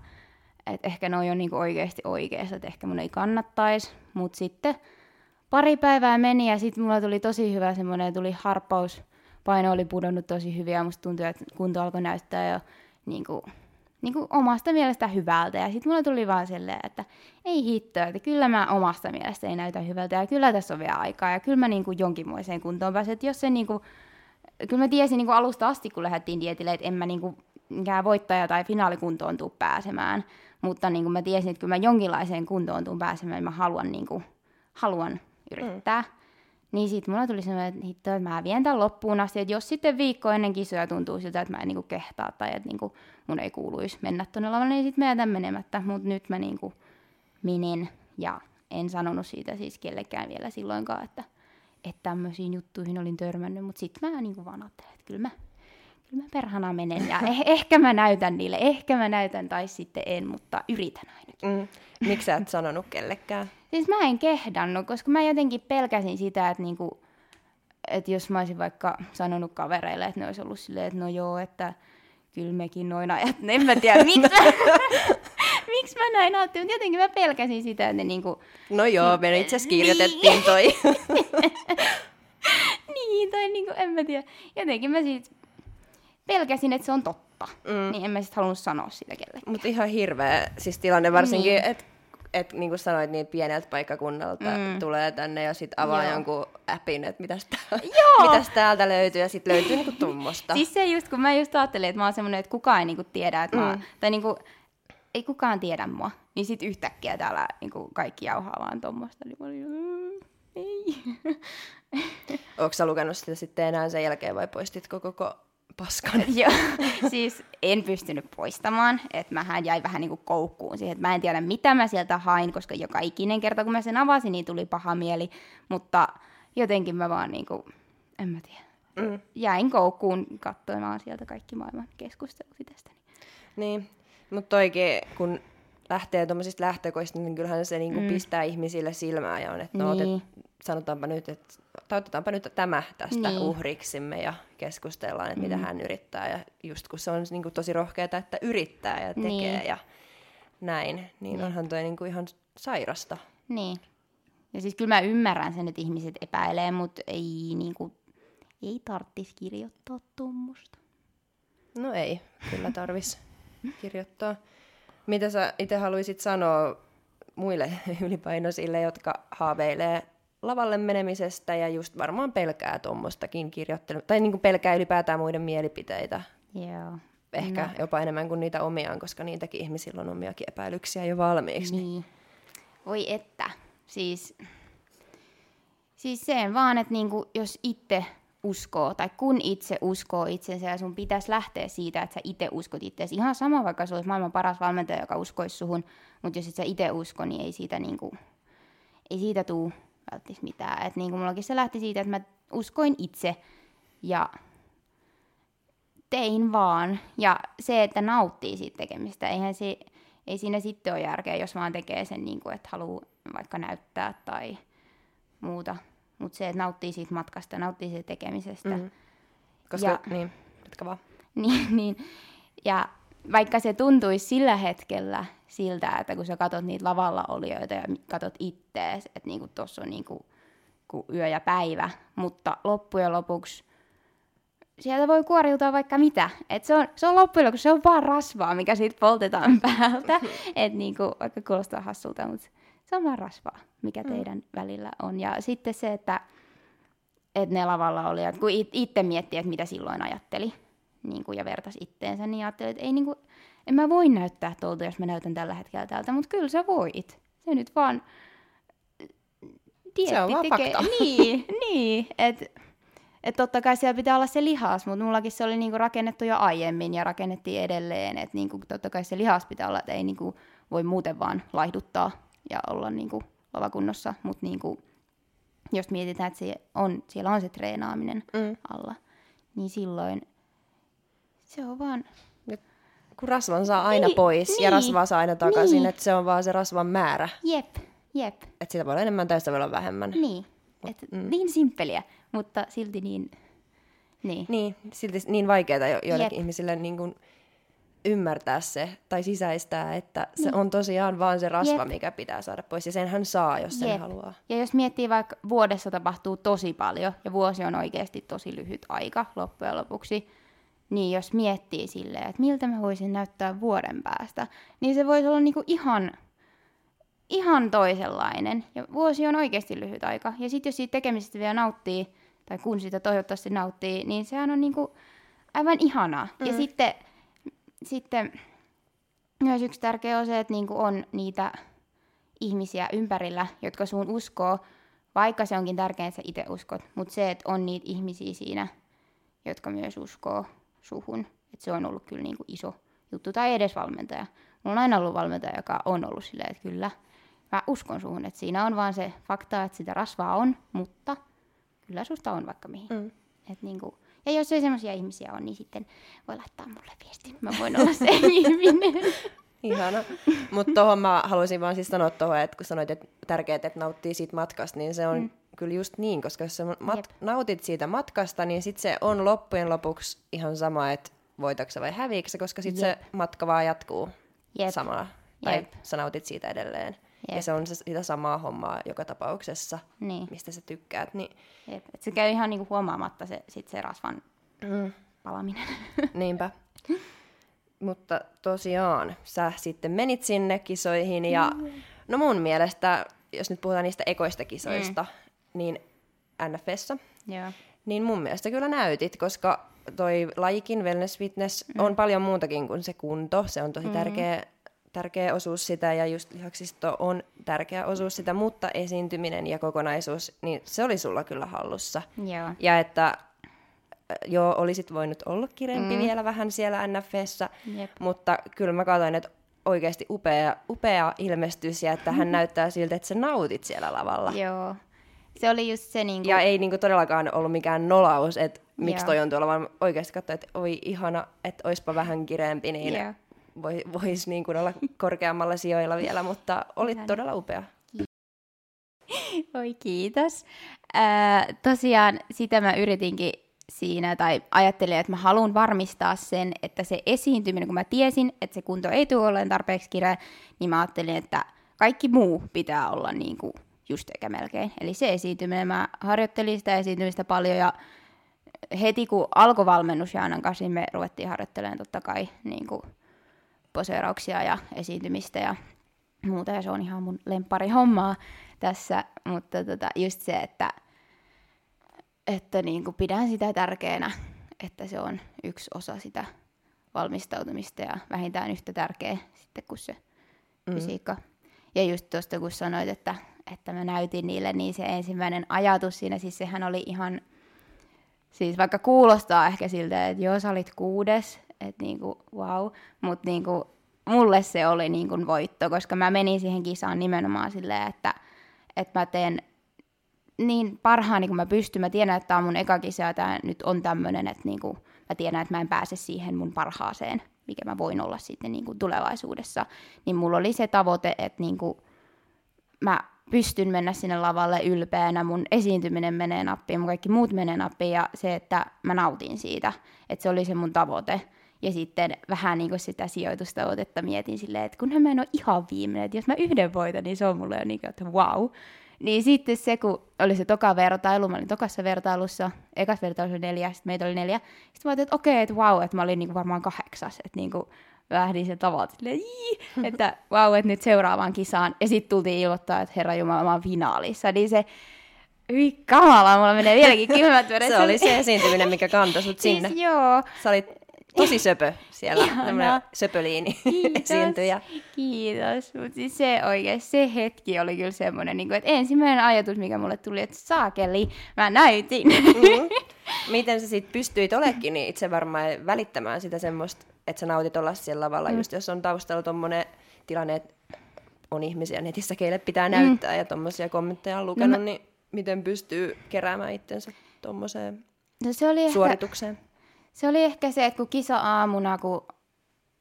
että ehkä ne on niinku oikeasti oikeassa, että ehkä mun ei kannattaisi, mutta sitten pari päivää meni ja sitten mulla tuli tosi hyvä semmoinen, tuli harppaus, paino oli pudonnut tosi hyvin ja musta tuntui, että kunto alkoi näyttää jo niinku, niinku omasta mielestä hyvältä. Ja sitten mulla tuli vaan silleen, että ei hitto, että kyllä mä omasta mielestä ei näytä hyvältä ja kyllä tässä on vielä aikaa ja kyllä mä niinku jonkinmoiseen kuntoon pääsen. Että jos se niinku, kyllä mä tiesin niinku alusta asti, kun lähdettiin dietille, että en mä niinku mikään voittaja tai finaalikuntoon tuu pääsemään. Mutta niin kuin mä tiesin, että kyllä mä jonkinlaiseen kuntoon tuun pääsemään, mä haluan, niin kuin, haluan yrittää. Mm. Niin sitten mulla tuli semmoinen, että hitto, että mä vien tämän loppuun asti, että jos sitten viikko ennen kisoja tuntuu siltä, että mä en niin kuin kehtaa tai että niin kuin mun ei kuuluisi mennä tuonne lavalle, niin sitten mä jätän menemättä. Mutta nyt mä niin kuin menin ja en sanonut siitä siis kellekään vielä silloinkaan, että, että tämmöisiin juttuihin olin törmännyt. Mutta sitten mä niin kuin vaan ajattelin, että kyllä mä kyllä mä perhana menen ja eh- ehkä mä näytän niille, ehkä mä näytän tai sitten en, mutta yritän aina. Mm. Miksi sä et sanonut kellekään? Siis mä en kehdannut, koska mä jotenkin pelkäsin sitä, että niinku, että jos mä olisin vaikka sanonut kavereille, että ne olisi ollut silleen, että no joo, että kyllä mekin noin ajat, en mä tiedä, miksi mä, miksi mä näin ajattelin, mutta jotenkin mä pelkäsin sitä, että ne niinku, No joo, me itse asiassa kirjoitettiin toi. niin, tai niinku, en mä tiedä, jotenkin mä siitä pelkäsin, että se on totta. Mm. Niin en mä sitten halunnut sanoa sitä kellekään. Mutta ihan hirveä siis tilanne varsinkin, niin. että et, niin kuin sanoit, niin pieneltä paikkakunnalta mm. tulee tänne ja sitten avaa Joo. jonkun appin, että mitäs, tää, mitäs täältä löytyy ja sitten löytyy niinku tuommoista. Siis se just, kun mä just ajattelin, että mä oon semmoinen, että kukaan ei niinku tiedä, että mm. mä, tai niinku, ei kukaan tiedä mua, niin sitten yhtäkkiä täällä niinku kaikki jauhaa vaan tuommoista, niin mä olin, mm, ei. Oletko sä lukenut sitä sitten enää sen jälkeen vai poistitko koko paskan. Joo, siis en pystynyt poistamaan, että mähän jäi vähän niin kuin koukkuun siihen, että mä en tiedä mitä mä sieltä hain, koska joka ikinen kerta kun mä sen avasin, niin tuli paha mieli, mutta jotenkin mä vaan niin kuin, en mä tiedä, mm. jäin koukkuun katsomaan sieltä kaikki maailman keskustelut tästä. Niin, mutta toikin, kun lähtee tuommoisista lähtökoista, niin kyllähän se niinku mm. pistää ihmisille silmää ja on, että no, niin. no, sanotaanpa nyt, että otetaanpa nyt tämä tästä niin. uhriksimme ja keskustellaan, että mm. mitä hän yrittää. Ja just kun se on niin kuin tosi rohkeaa, että yrittää ja tekee niin. ja näin, niin, niin. onhan toi niin kuin ihan sairasta. Niin. Ja siis kyllä mä ymmärrän sen, että ihmiset epäilee, mutta ei, niin kuin, ei tarvitsisi kirjoittaa tuommoista. No ei, kyllä tarvis kirjoittaa. Mitä sä itse haluaisit sanoa muille ylipainoisille, jotka haaveilee lavalle menemisestä ja just varmaan pelkää tuommoistakin kirjoittelua, tai niin kuin pelkää ylipäätään muiden mielipiteitä. Joo. Ehkä no. jopa enemmän kuin niitä omiaan, koska niitäkin ihmisillä on omiakin epäilyksiä jo valmiiksi. Niin. Voi että. Siis, siis se vaan, että niinku, jos itse uskoo, tai kun itse uskoo itsensä ja sun pitäisi lähteä siitä, että sä itse uskot itseäsi. Ihan sama, vaikka se olisi maailman paras valmentaja, joka uskoisi suhun, mutta jos et sä itse usko, niin ei siitä, niinku, ei siitä tuu välttis mitään. Et niin kuin mullakin se lähti siitä, että mä uskoin itse ja tein vaan. Ja se, että nauttii siitä tekemistä, eihän se, ei siinä sitten ole järkeä, jos vaan tekee sen, niin kuin, että haluaa vaikka näyttää tai muuta. Mutta se, että nauttii siitä matkasta, nauttii siitä tekemisestä. Mm. Koska, ja, niin, jatka vaan. Niin, niin. Ja vaikka se tuntuisi sillä hetkellä siltä, että kun sä katot niitä lavalla olijoita ja katot ittees, että niinku tuossa on niinku, yö ja päivä, mutta loppujen lopuksi sieltä voi kuoriutua vaikka mitä. Et se, on, se on loppujen lopuksi, se on vaan rasvaa, mikä siitä poltetaan päältä. Et niinku, vaikka kuulostaa hassulta, mutta se on vaan rasvaa, mikä mm. teidän välillä on. Ja sitten se, että et ne lavalla olijat, kun itse miettii, että mitä silloin ajatteli, niin kuin, ja vertas itteensä, niin ajattelin, että ei, niin kuin, en mä voi näyttää tuolta, jos mä näytän tällä hetkellä täältä, mutta kyllä sä voit. Se nyt vaan dietti se on vaan tekee. Fakta. Niin, niin että et totta kai siellä pitää olla se lihas, mutta mullakin se oli niinku rakennettu jo aiemmin ja rakennettiin edelleen. Että niinku, totta kai se lihas pitää olla, että ei niinku voi muuten vaan laihduttaa ja olla niinku lavakunnossa. Mutta niinku, jos mietitään, että on, siellä on se treenaaminen mm. alla, niin silloin se on vaan... Kun rasvan saa aina niin, pois niin, ja rasvaa saa aina takaisin, niin. että se on vaan se rasvan määrä. Jep, jep. Että sitä voi olla enemmän tai sitä voi olla vähemmän. Niin, et mm. niin simppeliä, mutta silti niin... Niin, niin silti niin vaikeaa jo, joillekin jep. ihmisille niin kuin ymmärtää se tai sisäistää, että se niin. on tosiaan vaan se rasva, Jep. mikä pitää saada pois. Ja sen hän saa, jos sen Jep. haluaa. Ja jos miettii vaikka vuodessa tapahtuu tosi paljon, ja vuosi on oikeasti tosi lyhyt aika loppujen lopuksi, niin jos miettii silleen, että miltä mä voisin näyttää vuoden päästä, niin se voisi olla niinku ihan, ihan toisenlainen. Ja vuosi on oikeasti lyhyt aika. Ja sitten jos siitä tekemisestä vielä nauttii, tai kun sitä toivottavasti nauttii, niin sehän on niinku aivan ihanaa. Mm. Ja sitten, sitten myös yksi tärkeä on se, että niinku on niitä ihmisiä ympärillä, jotka sun uskoo, vaikka se onkin tärkeää, että sä itse uskot, mutta se, että on niitä ihmisiä siinä, jotka myös uskoo suhun. Et se on ollut kyllä niin kuin iso juttu. Tai edes valmentaja. Mulla on aina ollut valmentaja, joka on ollut silleen, että kyllä, mä uskon suhun. Että siinä on vaan se fakta, että sitä rasvaa on, mutta kyllä susta on vaikka mihin. Mm. Et niin kuin, ja jos ei semmoisia ihmisiä on, niin sitten voi laittaa mulle viesti. Mä voin olla se ihminen. Ihana. Mutta tuohon mä haluaisin vaan siis sanoa tuohon, että kun sanoit, että tärkeää, että nauttii siitä matkasta, niin se on mm kyllä just niin, koska jos sä mat- nautit siitä matkasta, niin sitten se on loppujen lopuksi ihan sama, että voitatko vai häviikö koska sitten se matka vaan jatkuu Jep. samaa. Tai Jep. sä nautit siitä edelleen. Jep. Ja se on se, sitä samaa hommaa joka tapauksessa, niin. mistä sä tykkäät. Niin... Jep. Et se käy ihan niinku huomaamatta se, sit se rasvan mm. palaminen. Niinpä. Mutta tosiaan, sä sitten menit sinne kisoihin ja no mun mielestä, jos nyt puhutaan niistä ekoista kisoista, mm. niin NFssä, Joo. niin mun mielestä kyllä näytit, koska toi lajikin, wellness fitness, mm. on paljon muutakin kuin se kunto. Se on tosi mm. tärkeä, tärkeä osuus sitä ja just lihaksisto on tärkeä osuus sitä, mutta esiintyminen ja kokonaisuus, niin se oli sulla kyllä hallussa. Joo. Ja että joo, olisit voinut olla kirempi mm. vielä vähän siellä NFssä, Jep. mutta kyllä mä katsoin, että oikeasti upea, upea ilmestys ja että hän näyttää siltä, että sä nautit siellä lavalla. Joo. Se oli just se niinku... Ja ei niinku todellakaan ollut mikään nolaus, että miksi Joo. toi on tuolla, vaan oikeasti katsoin, että oi ihana, että oispa vähän kireempi, niin Joo. voi, voisi niinku olla korkeammalla sijoilla vielä, mutta olit Ihana. todella upea. Oi kiitos. Ää, tosiaan sitä mä yritinkin siinä, tai ajattelin, että mä haluan varmistaa sen, että se esiintyminen, kun mä tiesin, että se kunto ei tule olleen tarpeeksi kireä, niin mä ajattelin, että kaikki muu pitää olla niin kuin just eikä melkein. Eli se esiintyminen, mä harjoittelin sitä esiintymistä paljon ja heti kun alkoi valmennus Jaanan kanssa, niin me ruvettiin harjoittelemaan totta kai niin kuin poseerauksia ja esiintymistä ja muuta, ja se on ihan mun lemppari hommaa tässä, mutta tota, just se, että, että niin kuin pidän sitä tärkeänä, että se on yksi osa sitä valmistautumista ja vähintään yhtä tärkeä sitten kuin se Mm. fysiikka. Ja just tuosta kun sanoit, että, että mä näytin niille, niin se ensimmäinen ajatus siinä, siis sehän oli ihan, siis vaikka kuulostaa ehkä siltä, että joo sä olit kuudes, että niinku wow, mutta niinku, mulle se oli niinku voitto, koska mä menin siihen kisaan nimenomaan silleen, että, että mä teen niin parhaani kuin mä pystyn. Mä tiedän, että tämä on mun eka kisa ja tää nyt on tämmöinen, että niinku, mä tiedän, että mä en pääse siihen mun parhaaseen, mikä mä voin olla sitten niinku tulevaisuudessa. Niin mulla oli se tavoite, että niinku, mä pystyn mennä sinne lavalle ylpeänä, mun esiintyminen menee nappiin, mun kaikki muut menee nappiin ja se, että mä nautin siitä, että se oli se mun tavoite. Ja sitten vähän niin kuin sitä sijoitustavoitetta mietin silleen, että kunhan mä en ole ihan viimeinen, että jos mä yhden voitan, niin se on mulle jo niin kuin, että wow. Niin sitten se, kun oli se toka vertailu, mä olin tokassa vertailussa, ekas vertailussa oli neljä, sitten meitä oli neljä. Sitten mä ajattelin, että okei, että wow, että mä olin niin kuin varmaan kahdeksas, että niin kuin lähdin sen "Jii", että wow, että nyt seuraavaan kisaan. Ja sitten tultiin ilmoittaa, että herra Jumala, mä oon finaalissa. Niin se, hyi kamala, mulla menee vieläkin kylmät vedet. Se oli se esiintyminen, mikä kantoi sut sinne. Siis joo, Sä olit tosi söpö siellä, Ihanaa. tämmönen söpöliini Kiitos. esiintyjä. Kiitos. Mutta siis se oikein, se hetki oli kyllä semmoinen, niin että ensimmäinen ajatus, mikä mulle tuli, että saakeli, mä näytin. Mm. Miten sä sitten pystyit olekin niin itse varmaan välittämään sitä semmoista, että sä nautit olla siellä lavalla, mm. just jos on taustalla tommonen tilanne, että on ihmisiä netissä, keille pitää näyttää mm. ja tommosia kommentteja on lukenut, mä- no, niin miten pystyy keräämään itsensä tommoseen No se oli ehkä, suoritukseen? Se oli ehkä se, että kun kisa-aamuna, kun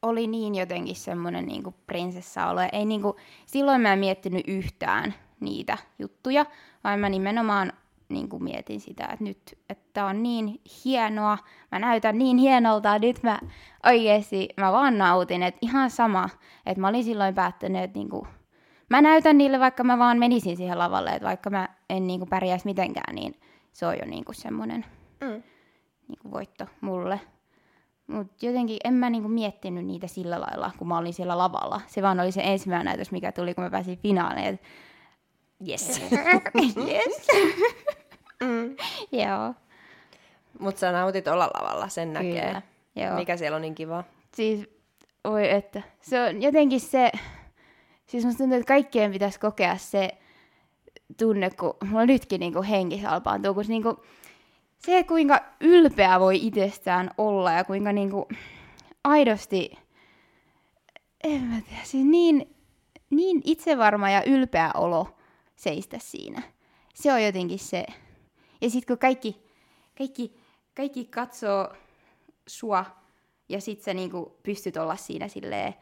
oli niin jotenkin semmoinen niin prinsessaolo, ei niin kuin, silloin mä en miettinyt yhtään niitä juttuja, vaan mä nimenomaan niin kuin mietin sitä, että nyt että on niin hienoa, mä näytän niin hienolta, nyt mä oikeasti, mä vaan nautin, että ihan sama, että mä olin silloin päättänyt, että niin kuin, mä näytän niille, vaikka mä vaan menisin siihen lavalle, että vaikka mä en niin kuin pärjäisi mitenkään, niin se on jo niin kuin semmoinen Mm. Niinku voitto mulle. Mutta jotenkin en mä niinku miettinyt niitä sillä lailla, kun mä olin siellä lavalla. Se vaan oli se ensimmäinen näytös, mikä tuli, kun mä pääsin finaaliin. Et Yes. yes. mm. Joo, Mutta sä nautit olla lavalla, sen näkee. kyllä. Joo. Mikä siellä on niin kiva. Siis, oi että, se on jotenkin se, siis musta tuntuu, että kaikkien pitäisi kokea se tunne, kun mulla nytkin niinku henki salpaantuu, kun niinku, se, kuinka ylpeä voi itsestään olla ja kuinka niinku aidosti, en mä tiedä, siis niin, niin itsevarma ja ylpeä olo seistä siinä. Se on jotenkin se. Ja sitten kun kaikki, kaikki, kaikki katsoo sua ja sit sä niinku pystyt olla siinä silleen,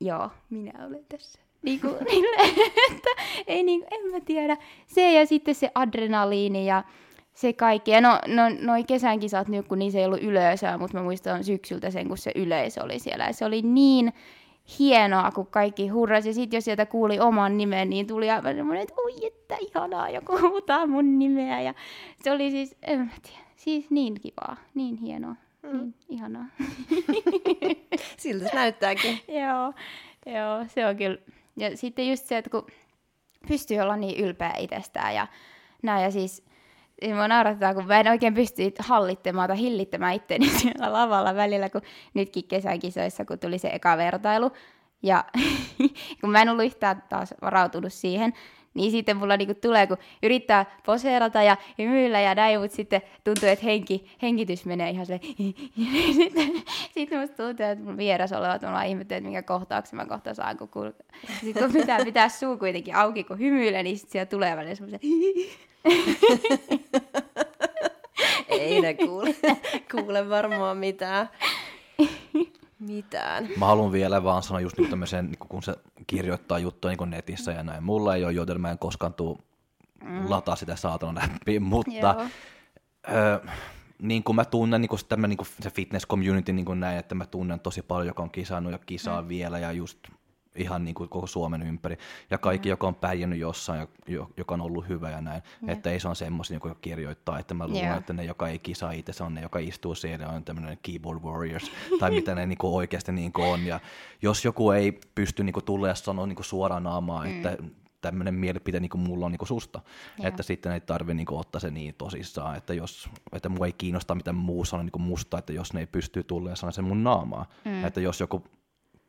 joo, minä olen tässä. Niinku, niille, että ei niinku, en mä tiedä. Se ja sitten se adrenaliini ja se kaikki. Ja no, no noi kesän kisat nyt, kun niissä ei ollut yleisöä, mutta mä muistan syksyltä sen, kun se yleisö oli siellä. Ja se oli niin hienoa, kun kaikki hurrasi. Ja sitten jos sieltä kuuli oman nimen, niin tuli aivan semmoinen, että oi, että ihanaa, joku huutaa mun nimeä. Ja se oli siis, en mä tiedä, siis niin kivaa, niin hienoa. Mm. Niin, ihanaa. Siltä se näyttääkin. joo, joo, se on kyllä. Ja sitten just se, että kun pystyy olla niin ylpeä itsestään ja näin, ja siis Mua naurattaa, kun mä en oikein pysty hallittamaan tai hillittämään itseäni siellä lavalla välillä, kun nytkin kesäkisoissa, kun tuli se eka vertailu. Ja kun mä en ollut yhtään taas varautunut siihen, niin sitten mulla niinku tulee, kun yrittää poseerata ja hymyillä ja näin, mutta sitten tuntuu, että henki, henkitys menee ihan se. sitten, sitten musta tuntuu, että mun vieras olevat, mulla ihmettelee, että minkä kohtauksen mä kohta saan, kun kuul... Sitten kun pitää pitää suu kuitenkin auki, kun hymyilee, niin sitten siellä tulee välillä semmoisen Ei ne kuule, kuule varmaan mitään. Mitään. Mä haluan vielä vaan sanoa just nyt tämmöisen, niin kun se kirjoittaa juttuja niin netissä ja näin. Mulla ei ole, joten mä en koskaan tuu mm. lataa sitä saatana läpi, mutta ö, niin kuin mä tunnen niin kuin tämä, niin kuin se fitness community niin kuin näin, että mä tunnen tosi paljon, joka on kisannut ja kisaa mm. vielä ja just ihan niin kuin koko Suomen ympäri. Ja kaikki, mm. joka on pärjännyt jossain, joka on ollut hyvä ja näin. Mm. Että ei se on semmoisia, joka kirjoittaa, että mä luulen, yeah. että ne, joka ei kisaa itse, se on ne, joka istuu siellä, on tämmöinen keyboard warriors, tai mitä ne niin kuin oikeasti niin kuin on. Ja jos joku ei pysty niin kuin tulla ja sanoa niin kuin suoraan naamaa, mm. että tämmöinen mielipide niin kuin mulla on niin kuin susta, yeah. että sitten ei tarvitse niin kuin ottaa se niin tosissaan, että jos, että mua ei kiinnosta mitä muu sanoo niin kuin musta, että jos ne ei pysty tulla ja sanoa sen mun naamaa, mm. että jos joku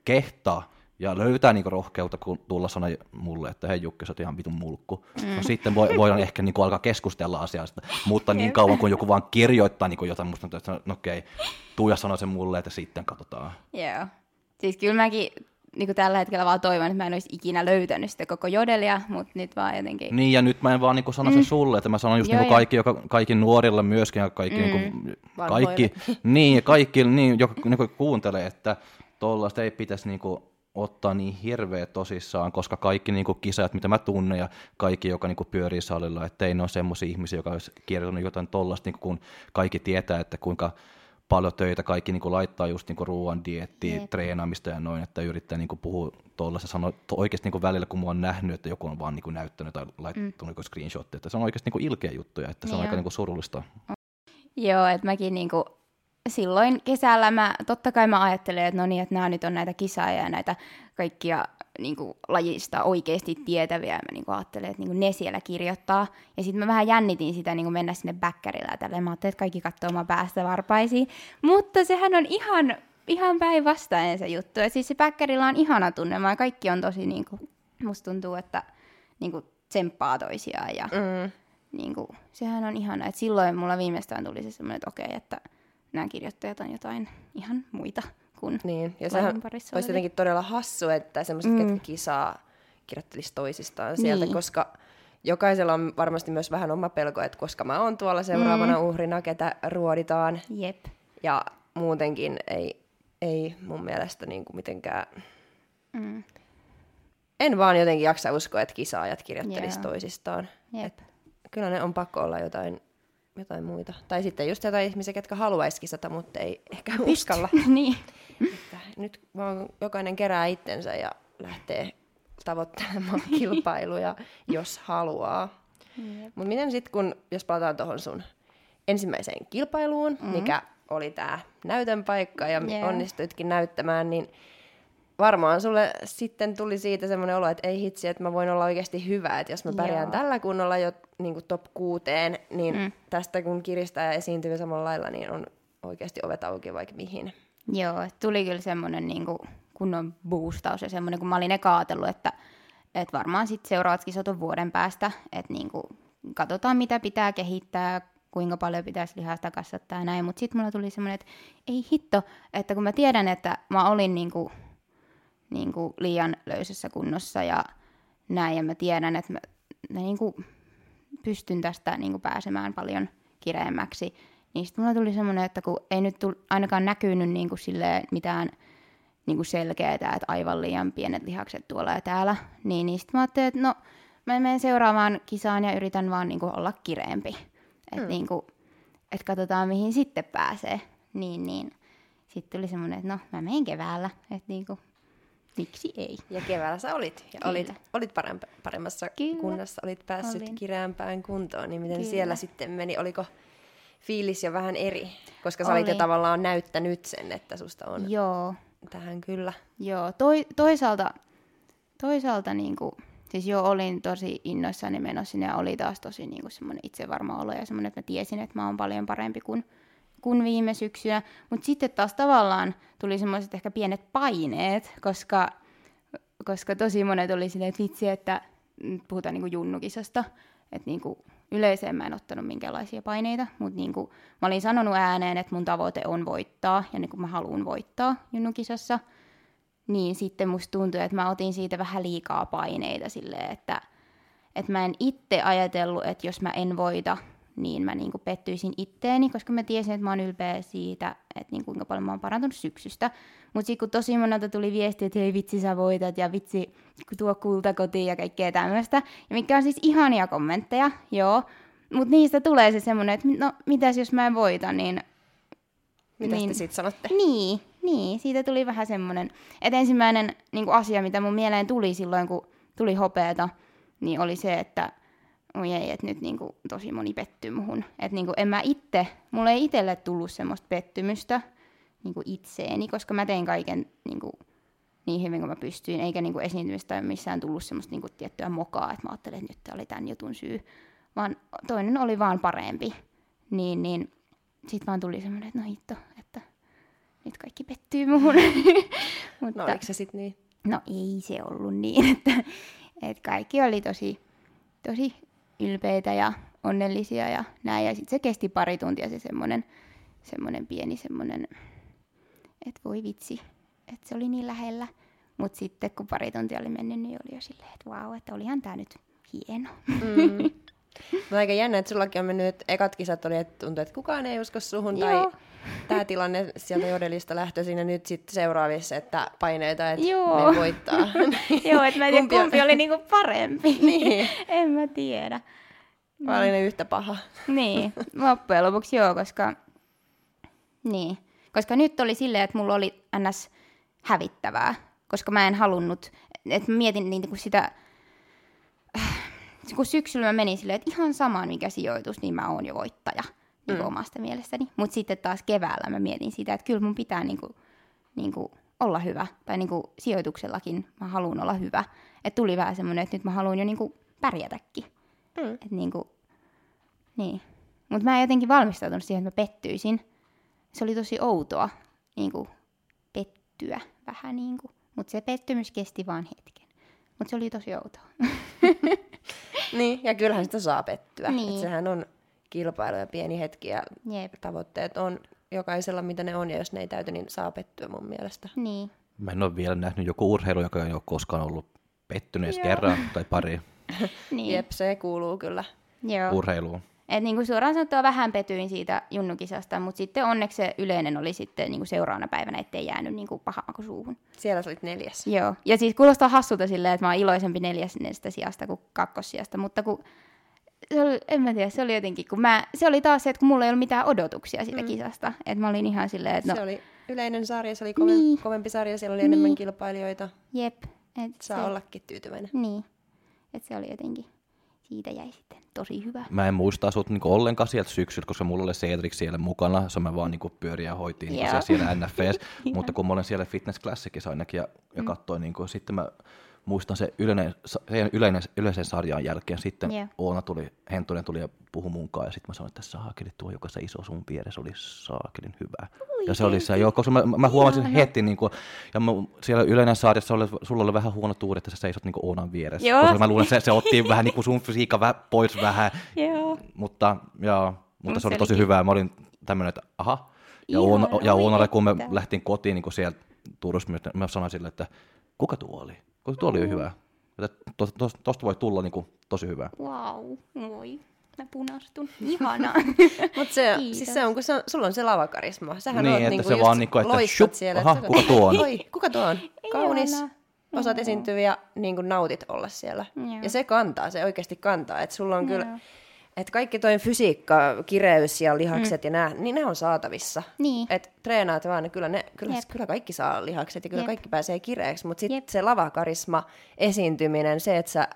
kehtaa ja löytää niinku rohkeutta kun tulla sanoa mulle, että hei Jukki, sä oot ihan vitun mulkku. Mm. No sitten voi, voidaan ehkä niinku alkaa keskustella asiasta, mutta niin kauan kun joku vaan kirjoittaa niinku jotain, musta että no okei, tuu ja sano sen mulle, että sitten katsotaan. Joo. Siis kyllä mäkin niin kuin tällä hetkellä vaan toivon, että mä en olisi ikinä löytänyt sitä koko jodelia, mutta nyt vaan jotenkin... Niin, ja nyt mä en vaan niin sano sen mm. sulle, että mä sanon just Joo, niin kaikki, joka, kaikki nuorille myöskin, ja kaikki, mm. niin kuin, kaikki, niin, ja kaikki, niin, joka niin kuuntelee, että tuollaista ei pitäisi niin kuin, ottaa niin hirveä tosissaan, koska kaikki niin kuin kisat, mitä mä tunnen ja kaikki, joka niin kuin pyörii salilla, että ei ne ole semmoisia ihmisiä, joka olisi kirjoittanut jotain tollasta, niin kun kaikki tietää, että kuinka paljon töitä kaikki niin kuin laittaa just niin kuin ruoan, dieettiä, Jep. treenaamista ja noin, että yrittää niin kuin puhua tuollaista, sanoa oikeasti niin kuin välillä, kun mä oon nähnyt, että joku on vaan niin kuin näyttänyt tai laittanut mm. niin screenshotteja, että se on oikeasti niin kuin ilkeä juttuja, että se on aika niin kuin surullista. Joo, että mäkin niin kuin silloin kesällä mä, totta kai mä ajattelin, että no niin, että nämä nyt on näitä kisaajia ja näitä kaikkia niin kuin, lajista oikeasti tietäviä. Mä niin kuin, ajattelin, että niin kuin, ne siellä kirjoittaa. Ja sitten mä vähän jännitin sitä niin kuin mennä sinne bäkkärillä ja tälleen. Mä ajattelin, että kaikki katsoo omaa päästä varpaisiin. Mutta sehän on ihan, ihan päinvastainen se juttu. Ja siis se bäkkärillä on ihana tunnelma ja kaikki on tosi, niin kuin, musta tuntuu, että niin kuin, tsemppaa toisiaan. Ja, mm. niin kuin, sehän on ihana. Et silloin mulla viimeistään tuli se semmoinen, että okei, että nämä kirjoittajat on jotain ihan muita kuin Niin, ja sehän olisi jotenkin todella hassu, että semmoiset, mm. ketkä kisaa, kirjoittelisi toisistaan sieltä, niin. koska jokaisella on varmasti myös vähän oma pelko, että koska mä oon tuolla seuraavana mm. uhrina, ketä ruoditaan. Jep. Ja muutenkin ei, ei mun mielestä niin kuin mitenkään... Mm. En vaan jotenkin jaksa uskoa, että kisaajat kirjoittelisi yeah. toisistaan. Jep. Et kyllä ne on pakko olla jotain jotain muita. Tai sitten just jotain ihmisiä, jotka haluaisi kisata, mutta ei ehkä Pyst. uskalla. niin. Että nyt vaan jokainen kerää itsensä ja lähtee tavoittelemaan kilpailuja, jos haluaa. Mutta miten sitten, kun jos palataan tuohon sun ensimmäiseen kilpailuun, mm-hmm. mikä oli tämä näytön paikka ja yeah. onnistuitkin näyttämään, niin varmaan sulle sitten tuli siitä semmoinen olo, että ei hitsi, että mä voin olla oikeasti hyvä, että jos mä pärjään Joo. tällä kunnolla niin kuin top kuuteen, niin mm. tästä kun kiristää ja esiintyy samalla lailla, niin on oikeasti ovet auki vaikka mihin. Joo, tuli kyllä semmoinen niin kuin kunnon boostaus ja semmoinen, kun mä olin eka ajatellut, että, että varmaan sitten seuraavat kisat on vuoden päästä, että niin kuin katsotaan mitä pitää kehittää, kuinka paljon pitäisi lihasta kasvattaa ja näin, mutta sitten mulla tuli semmoinen, että ei hitto, että kun mä tiedän, että mä olin niin kuin niin kuin liian löysässä kunnossa ja näin. Ja mä tiedän, että mä, mä niin kuin pystyn tästä niin kuin pääsemään paljon kireemmäksi. Niin sitten mulla tuli semmoinen, että kun ei nyt tull, ainakaan näkynyt niin kuin mitään niin kuin selkeää, että aivan liian pienet lihakset tuolla ja täällä, niin, niin sitten mä ajattelin, että no mä menen seuraavaan kisaan ja yritän vaan niin kuin olla kireempi. Että hmm. niin kuin, et katsotaan mihin sitten pääsee. Niin, niin. Sitten tuli semmoinen, että no mä menen keväällä. Että niin kuin, Miksi ei? Ja keväällä sä olit. Ja olit, olit paremp- paremmassa Kyllä. kunnossa, olit päässyt Olin. kireämpään kuntoon. Niin miten Kyllä. siellä sitten meni? Oliko fiilis jo vähän eri, koska sä olit jo Oli. tavallaan näyttänyt sen, että susta on Joo, tähän kyllä. Joo, toi, toisaalta, toisaalta niin kuin, siis joo, olin tosi innoissani menossa sinne ja oli taas tosi niin kuin semmoinen itsevarma olo ja semmoinen, että mä tiesin, että mä oon paljon parempi kuin, kuin viime syksynä. Mutta sitten taas tavallaan tuli semmoiset ehkä pienet paineet, koska, koska tosi monet oli silleen, että vitsi, että puhutaan niin kuin junnukisasta, että niin kuin yleiseen mä en ottanut minkäänlaisia paineita, mutta niin kuin mä olin sanonut ääneen, että mun tavoite on voittaa ja niin kuin mä haluan voittaa junnukisassa, niin sitten musta tuntui, että mä otin siitä vähän liikaa paineita silleen, että, että mä en itse ajatellut, että jos mä en voita, niin mä niinku pettyisin itteeni, koska mä tiesin, että mä oon ylpeä siitä, että niinku kuinka paljon mä oon parantunut syksystä. Mutta sitten kun tosi monelta tuli viesti, että hei vitsi sä voitat ja vitsi tuo kulta kotiin ja kaikkea tämmöistä, ja mikä on siis ihania kommentteja, joo, mutta niistä tulee se semmoinen, että no mitäs jos mä en voita, niin Mitä Niin. te sitten sanotte? niin, niin, siitä tuli vähän semmoinen, että ensimmäinen niin asia, mitä mun mieleen tuli silloin, kun tuli hopeeta, niin oli se, että oi ei, että nyt niin kuin, tosi moni pettyy muhun. Että niin kuin, en mä itse, mulle ei itselle tullut semmoista pettymystä niin kuin itseeni, koska mä tein kaiken niin, kuin, niin hyvin kuin mä pystyin, eikä niin kuin esiintymistä missään tullut semmoista niin kuin, tiettyä mokaa, että mä ajattelin, että nyt tää oli tämän jutun syy, vaan toinen oli vaan parempi. Niin, niin sitten vaan tuli semmoinen, että no hitto, että nyt kaikki pettyy muhun. Mutta, No oliko se sitten niin? no ei se ollut niin, että, että kaikki oli tosi, tosi ylpeitä ja onnellisia ja näin. Ja sitten se kesti pari tuntia se semmoinen, semmoinen pieni semmoinen, että voi vitsi, että se oli niin lähellä. Mutta sitten kun pari tuntia oli mennyt, niin oli jo silleen, että vau, että olihan tämä nyt hieno. Mm. No aika jännä, että sullakin on mennyt, että ekat kisat oli, että tuntui, että kukaan ei usko suhun, tai Joo. Tämä tilanne sieltä jodelista lähtöisin, ja nyt sitten seuraavissa, että paineita, että Joo. ne voittaa. Joo, että mä en tiedä, Kumpi oli niinku parempi. Niin. en mä tiedä. Vai oli ne yhtä paha? Niin, loppujen lopuksi joo, koska... Niin, koska nyt oli silleen, että mulla oli ns. hävittävää, koska mä en halunnut, että mietin niin kuin sitä, kun syksyllä mä menin silleen, että ihan sama mikä sijoitus, niin mä oon jo voittaja niin kuin omasta mielestäni. Mutta sitten taas keväällä mä mietin sitä, että kyllä mun pitää niin kuin, niin kuin olla hyvä, tai niin kuin sijoituksellakin mä haluan olla hyvä. Että tuli vähän semmoinen, että nyt mä haluan jo niin kuin pärjätäkin. Mm. Et niin kuin, niin. Mutta mä en jotenkin valmistautunut siihen, että mä pettyisin. Se oli tosi outoa niin kuin pettyä vähän niin kuin. Mutta se pettymys kesti vaan hetken. Mutta se oli tosi outoa. Niin, ja kyllähän sitä saa pettyä. Niin. Et sehän on kilpailu ja pieni hetki, ja Jep. tavoitteet on jokaisella, mitä ne on, ja jos ne ei täyty, niin saa pettyä mun mielestä. Niin. Mä en ole vielä nähnyt joku urheilu, joka ei ole koskaan ollut pettynyt edes kerran tai pari niin. Jep, se kuuluu kyllä. Joo. urheiluun. Et niinku suoraan sanottuna vähän petyin siitä junnukisasta, mutta sitten onneksi se yleinen oli sitten niinku seuraavana päivänä, ettei jäänyt niinku paha maku suuhun. Siellä sä olit neljäs. Joo, ja siis kuulostaa hassulta silleen, että mä oon iloisempi neljännestä sijasta kuin kakkossijasta, mutta kun se oli, en mä tiedä, se oli jotenkin, kun mä, se oli taas se, että kun mulla ei ollut mitään odotuksia siitä mm. kisasta, että mä olin ihan silleen, että No. Se oli yleinen sarja, se oli koven, Niin. kovempi sarja, siellä oli niin. enemmän kilpailijoita. jep, että Saa se, ollakin tyytyväinen. niin, että se oli jotenkin, siitä jäi sitten tosi hyvä. Mä en muista sut niinku ollenkaan sieltä syksyltä, koska mulla oli Cedric siellä mukana, se mä vaan niinku pyöriä ja hoitiin niinku siellä, siellä NFS, mutta kun mä olen siellä Fitness Classicissa ainakin ja, ja Mm. katsoin, niinku, sitten mä muistan se yleinen, yleinen, yleisen sarjan jälkeen, sitten Joo. Oona tuli, Hentunen tuli ja puhui munkaan ja sitten mä sanoin, että saakeli tuo, joka se iso sun vieressä oli saakelin hyvä. ja se oli se, joo, koska mä, mä huomasin Ihana. heti, niin kuin, ja mä, siellä yleinen sarjassa oli, sulla oli vähän huono tuuri, että sä seisot niin Oonan vieressä. Joo. Koska mä luulen, että se, se otti vähän niin kuin sun fysiikka vähän pois vähän, Joo. mutta, joo, mutta Mut se oli tosi hyvä. Mä olin tämmöinen, että aha. Ja, Ihana, Uona, ja oi Uunalle, kun me lähtiin kotiin niin kuin sieltä Turussa, mä- mä sanoin sille, että kuka tuo oli? Kuka tuo oli hyvä? Että tos- voi tulla niin kuin, tosi hyvä. Wow, moi. Mä punastun. Ihanaa. Mutta se, Kiitos. siis se on, kun se on, sulla on se lavakarisma. Sähän Niin, oot että niinku se vaan niinku, että shup, siellä. aha, että- kuka tuo on? Oi, kuka tuo on? Kaunis, Ihanaa. osaat esiintyä ja niin kuin nautit olla siellä. Joo. Ja se kantaa, se oikeasti kantaa. Että sulla on kyllä, Että kaikki toi fysiikka, kireys ja lihakset mm. ja nämä, niin ne on saatavissa. Niin. Et treenaat vaan, niin kyllä, ne, kyllä, Jep. kyllä kaikki saa lihakset ja kyllä Jep. kaikki pääsee kireeksi. Mutta sitten se lavakarisma, esiintyminen, se, että sä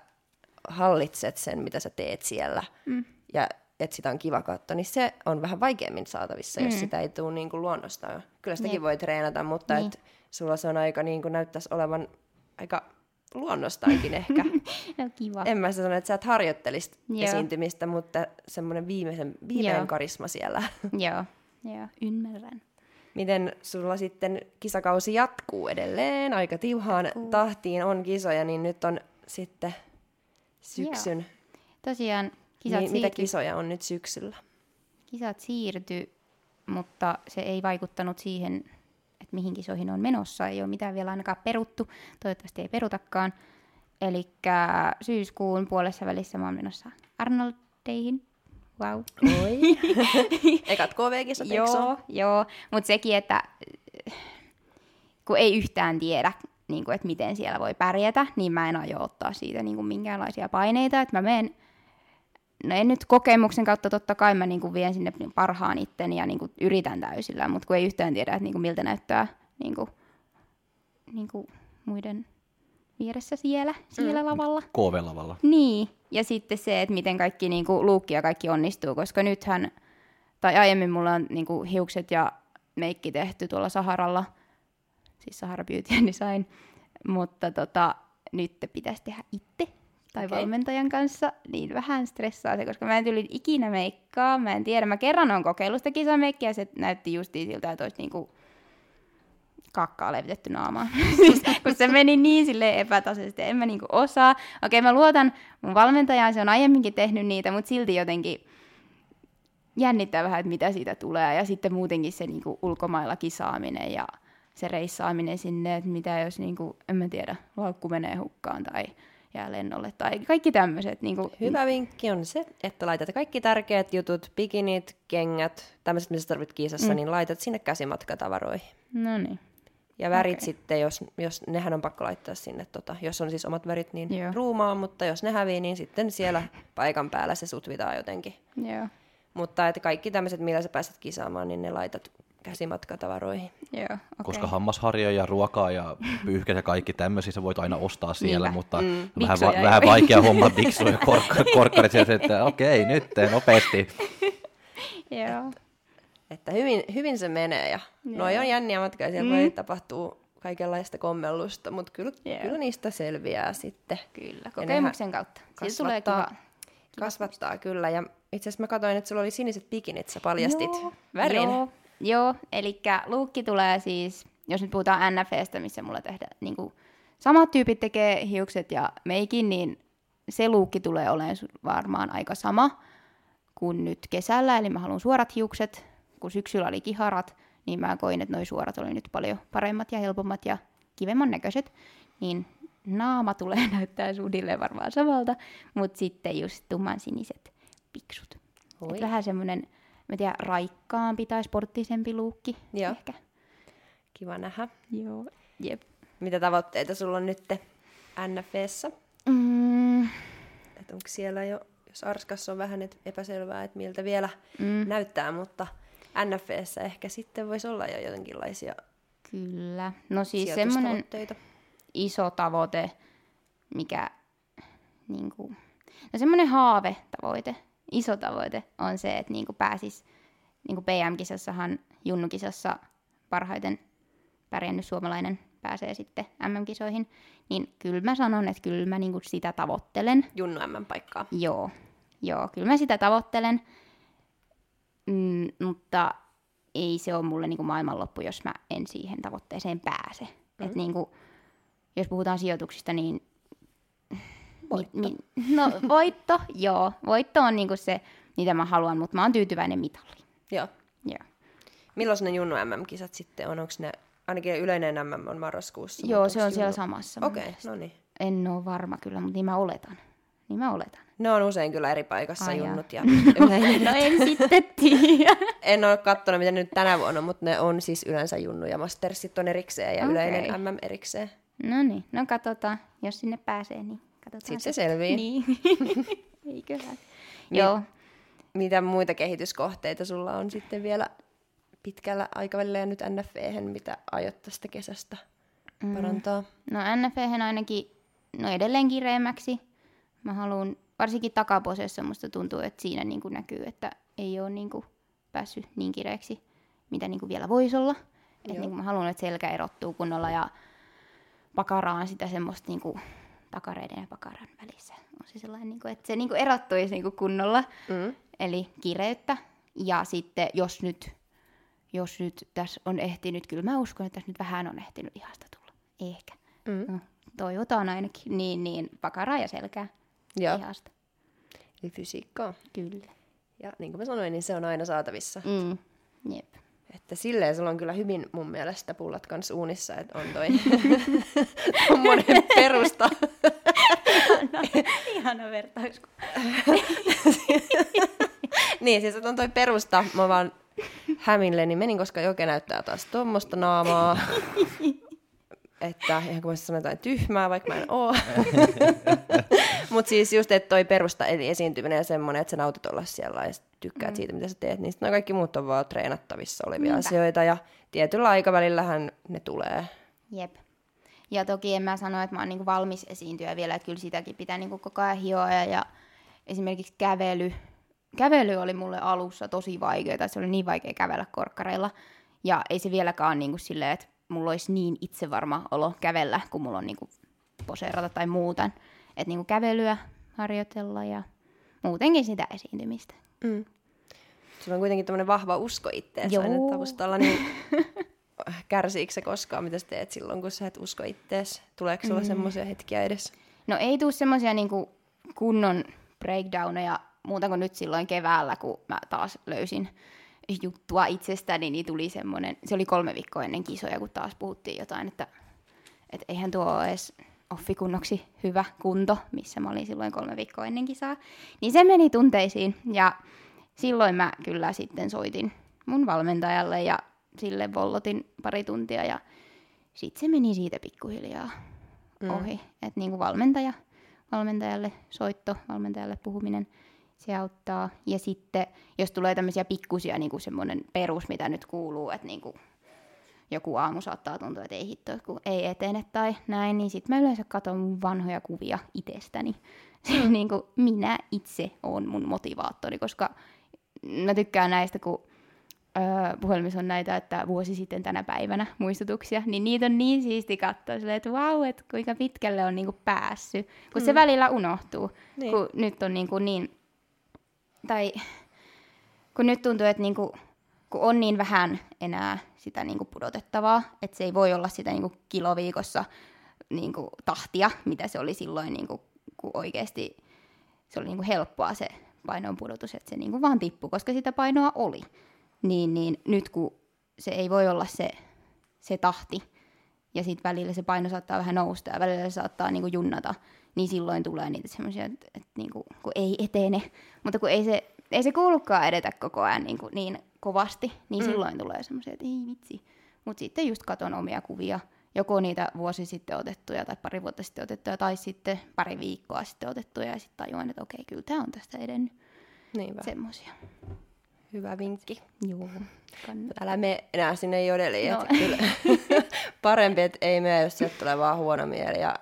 hallitset sen, mitä sä teet siellä. Mm. Ja että sitä on kiva katsoa, niin se on vähän vaikeammin saatavissa, mm. jos sitä ei tule niin kuin luonnostaan. Kyllä sitäkin Jep. voi treenata, mutta Niin. et sulla se on aika, niin kuin näyttäisi olevan aika luonnostaankin ehkä. No kiva. en mä sano, että sä et harjoittelisi Joo. esiintymistä, mutta semmoinen viimeisen, viimeinen Joo. karisma siellä. Joo, joo, ymmärrän. Miten sulla sitten kisakausi jatkuu edelleen? Aika tiuhaan Jatkuu. tahtiin on kisoja, niin nyt on sitten syksyn. Tosiaan kisat, Niin, mitä siirtyi, kisoja on nyt syksyllä? kisat siirtyi, mutta se ei vaikuttanut siihen, että mihin kisoihin on menossa. Ei ole mitään vielä ainakaan peruttu. Toivottavasti ei perutakaan. Eli syyskuun puolessa välissä mä oon menossa Arnoldeihin. Wow. Oi. Ekat KV-kisat, Joo, joo. mutta sekin, että kun ei yhtään tiedä, niin kuin, että miten siellä voi pärjätä, niin mä en aio ottaa siitä niin kuin minkäänlaisia paineita. Että mä menen, no en nyt kokemuksen kautta, totta kai mä niin kuin vien sinne parhaan itteni ja niin kuin yritän täysillä, mutta kun ei yhtään tiedä, että niin kuin miltä näyttää niin kuin, niin kuin muiden vieressä siellä, siellä mm. lavalla. KV-lavalla. Niin, ja sitten se, että miten kaikki niin kuin, luukki ja kaikki onnistuu, koska nythän, tai aiemmin mulla on niin kuin, hiukset ja meikki tehty tuolla Saharalla, siis Sahara Beauty and Design, mutta tota, nyt pitäisi tehdä itse tai okay. valmentajan kanssa, niin vähän stressaa se, koska mä en tuli ikinä meikkaa, mä en tiedä, mä kerran on kokeillut sitä kisameikkiä, ja se näytti justiin siltä, että olisi niinku kakkaa levitetty naamaan. siis, kun se meni niin silleen epätasaisesti, en mä niinku osaa. Okei, mä luotan mun valmentajaan, se on aiemminkin tehnyt niitä, mutta silti jotenkin jännittää vähän, että mitä siitä tulee. Ja sitten muutenkin se niinku ulkomailla kisaaminen ja se reissaaminen sinne, että mitä jos, niinku, en mä tiedä, laukku menee hukkaan tai jää lennolle tai kaikki tämmöiset. Niinku, Hyvä vinkki on se, että laitat kaikki tärkeät jutut, bikinit, kengät, tämmöiset, mitä sä tarvitset kisassa, mm. niin laitat sinne käsimatkatavaroihin. No niin. Ja värit Okei. sitten, jos, jos nehän on pakko laittaa sinne, tota, jos on siis omat värit, niin Joo. ruumaan, mutta jos ne hävii, niin sitten siellä paikan päällä se sutvitaan jotenkin. Joo. Mutta että kaikki tämmöiset, millä sä pääset kisaamaan, niin ne laitat käsimatkatavaroihin. Joo, okei. Koska hammasharjoja ja ruokaa ja pyyhkeet ja kaikki tämmöisiä sä voit aina ostaa siellä, Niinpä. mutta Mm. vähän, va- vähän vaikea homma biksuja ja kork- korkkarit sieltä, että okei, nyt nopeasti. Joo. Että hyvin, hyvin se menee ja Joo. noi on jänniä matkoja, siellä Mm. voi tapahtua kaikenlaista kommellusta, mutta kyllä, Joo. kyllä niistä selviää sitten. Kyllä, kokemuksen kautta. Siitä tulee kasvattaa- kiva. Kasvattaa kyllä ja itse asiassa mä katsoin, että sulla oli siniset bikinit, sä paljastit Joo, värin. Joo, joo eli luukki tulee siis, jos nyt puhutaan NFEstä, missä mulla tehdään, niin kuin, samat tyypit tekee hiukset ja meikin, niin se luukki tulee olemaan varmaan aika sama kuin nyt kesällä, eli mä haluan suorat hiukset, kun syksyllä oli kiharat, niin mä koin, että noi suorat oli nyt paljon paremmat ja helpommat ja kivemman näköiset, niin naama tulee näyttää suunnilleen varmaan samalta, mutta sitten just tumman siniset piksut. Vähän semmoinen, mä tiedän, raikkaampi tai sporttisempi luukki Joo. ehkä. Kiva nähdä. Joo. Jep. Mitä tavoitteita sulla on nyt NFS? Mm, Että onko siellä jo, jos Arskassa on vähän et epäselvää, että miltä vielä mm, näyttää, mutta NFS ehkä sitten voisi olla jo jotenkinlaisia kyllä. No siis semmoinen iso tavoite, mikä niinku, no semmoinen haave-tavoite, iso tavoite on se, että niinku pääsis, niinku PM-kisassahan, Junnu-kisassa parhaiten pärjännyt suomalainen pääsee sitten MM-kisoihin, niin kyllä mä sanon, että kyllä mä niinku sitä tavoittelen. Junnu M-paikkaa. Joo, joo, kyllä mä sitä tavoittelen, mm, mutta ei se ole mulle niinku maailmanloppu, jos mä en siihen tavoitteeseen pääse. Mm. Et niinku, jos puhutaan sijoituksista, niin... Voitto. Mi, mi, no voitto, joo. Voitto on niinku se, mitä mä haluan, mutta mä oon tyytyväinen mitalliin. Joo. Joo, Milloin ne Junnu MM-kisat sitten on? Onko ne, ainakin yleinen MM on marraskuussa. joo se on onks siellä Junnu- samassa. Okei, mielestä. no niin. En ole varma kyllä, mutta niin mä oletan. Niin mä oletan. Ne on usein kyllä eri paikassa Ai junnut ja yleinen. No en sitten tiedä. En ole katsonut, miten nyt tänä vuonna, mutta ne on siis yleensä junnu ja mastersit on erikseen ja Okei. yleinen MM erikseen. No niin, no katsotaan. Jos sinne pääsee, niin katsotaan. Sitten se selvii. Niin. Eiköhän. Joo. Mitä muita kehityskohteita sulla on sitten vielä pitkällä aikavälillä ja nyt NFVhen, mitä aiot tästä kesästä parantaa? No NFH ainakin, no edelleen kireemmäksi. Mä haluan varsinkin takaposessa musta tuntuu, että siinä niin kuin näkyy, että ei ole niin kuin päässyt niin kireeksi, mitä niin kuin vielä voisi olla. Et niin kuin mä haluan, että selkä erottuu kunnolla ja pakaraan sitä semmoista niin kuin takareiden ja pakaran välissä. On se sellainen, niin kuin, että se niin kuin erottuisi niin kuin kunnolla, Mm. eli kireyttä. Ja sitten jos nyt, jos nyt tässä on ehtinyt, kyllä mä uskon, että tässä nyt vähän on ehtinyt lihasta tulla. Ehkä. Mm. No, toivotaan ainakin. Niin, niin pakaraa ja selkää Joo, lihasta. eli fysiikkaa. Kyllä. Ja niin kuin mä sanoin, niin se on aina saatavissa. Mm. Jep. Että silleen sulla on kyllä hyvin mun mielestä pullat kanssa uunissa, että on toi tommonen perusta. Ihana vertaus. niin, siis on toi perusta. Mä vaan hämille, niin menin, koska Joke näyttää taas tuommoista naamaa. että ihan kun mä sanoin jotain tyhmää, vaikka mä en oo. Mutta siis just, että toi perusta eli esiintyminen ja semmoinen, että sä nautit olla siellä ja tykkäät mm. siitä, mitä sä teet, niin sit noi kaikki muut on vaan treenattavissa olevia Niinpä. asioita ja tietyllä aikavälillähän ne tulee. Jep. Ja toki en mä sano, että mä oon niinku valmis esiintyä vielä, että kyllä sitäkin pitää niinku koko ajan hioa. Ja, ja esimerkiksi kävely. Kävely oli mulle alussa tosi vaikeaa, se oli niin vaikea kävellä korkkareilla. Ja ei se vieläkään ole niinku silleen, että mulla olisi niin itsevarma olo kävellä, kun mulla on niinku poseerata tai muuta. Että niinku kävelyä harjoitella ja muutenkin sitä esiintymistä. Mm. Sulla on kuitenkin tämmöinen vahva usko itteensä Joo. aina taustalla, niin kärsiikö se koskaan, mitä sä teet silloin, kun sä et usko ittees? Tuleeko sulla mm. semmoisia hetkiä edes? No ei tuu semmoisia niinku kunnon breakdowneja muuta kuin nyt silloin keväällä, kun mä taas löysin juttua itsestäni, niin tuli semmoinen, se oli kolme viikkoa ennen kisoja, kun taas puhuttiin jotain, että, että eihän tuo ole edes offikunnoksi hyvä kunto, missä mä olin silloin kolme viikkoa ennen kisaa. Niin se meni tunteisiin ja silloin mä kyllä sitten soitin mun valmentajalle ja sille vollotin pari tuntia ja sitten se meni siitä pikkuhiljaa mm. ohi. Että niinku valmentaja, valmentajalle soitto, valmentajalle puhuminen, se auttaa. Ja sitten, jos tulee tämmöisiä pikkusia, niinku semmoinen perus, mitä nyt kuuluu, että niinku joku aamu saattaa tuntua, että ei hitto, kun ei etene tai näin, niin sitten mä yleensä katson mun vanhoja kuvia itsestäni. Mm. niin kuin minä itse on mun motivaattori, koska mä tykkään näistä, kun öö, puhelimissa on näitä, että vuosi sitten tänä päivänä muistutuksia, niin niitä on niin siisti katsoa silleen, että vau, että kuinka pitkälle on niinku päässyt, kun mm. se välillä unohtuu, Niin. niin. kun nyt on niinku niin, tai kun nyt tuntuu, että niinku, kun on niin vähän enää sitä niinku pudotettavaa, että se ei voi olla sitä niinku kiloviikossa niinku tahtia, mitä se oli silloin, niinku, kun oikeasti se oli niinku helppoa se painon pudotus, että se niinku vaan tippui, koska sitä painoa oli. Niin, niin nyt kun se ei voi olla se, se tahti, ja sitten välillä se paino saattaa vähän nousta ja välillä se saattaa niinku junnata, niin silloin tulee niitä semmoisia, että, että niinku, kun ei etene. Mutta kun ei se, ei se kuulukaan edetä koko ajan niin, kuin niin kovasti, niin mm. silloin tulee semmoisia, että ei vitsi. Mutta sitten just katon omia kuvia, joko niitä vuosi sitten otettuja tai pari vuotta sitten otettuja tai sitten pari viikkoa sitten otettuja ja sitten tajuan, että okei, kyllä tämä on tästä edennyt. Niinpä. Semmoisia. Hyvä vinkki. Joo, kannattaa. Älä mene enää sinne jodeliin. No. Kyllä. Parempi, että ei mene, jos sieltä tulee vaan huono mieli. Ja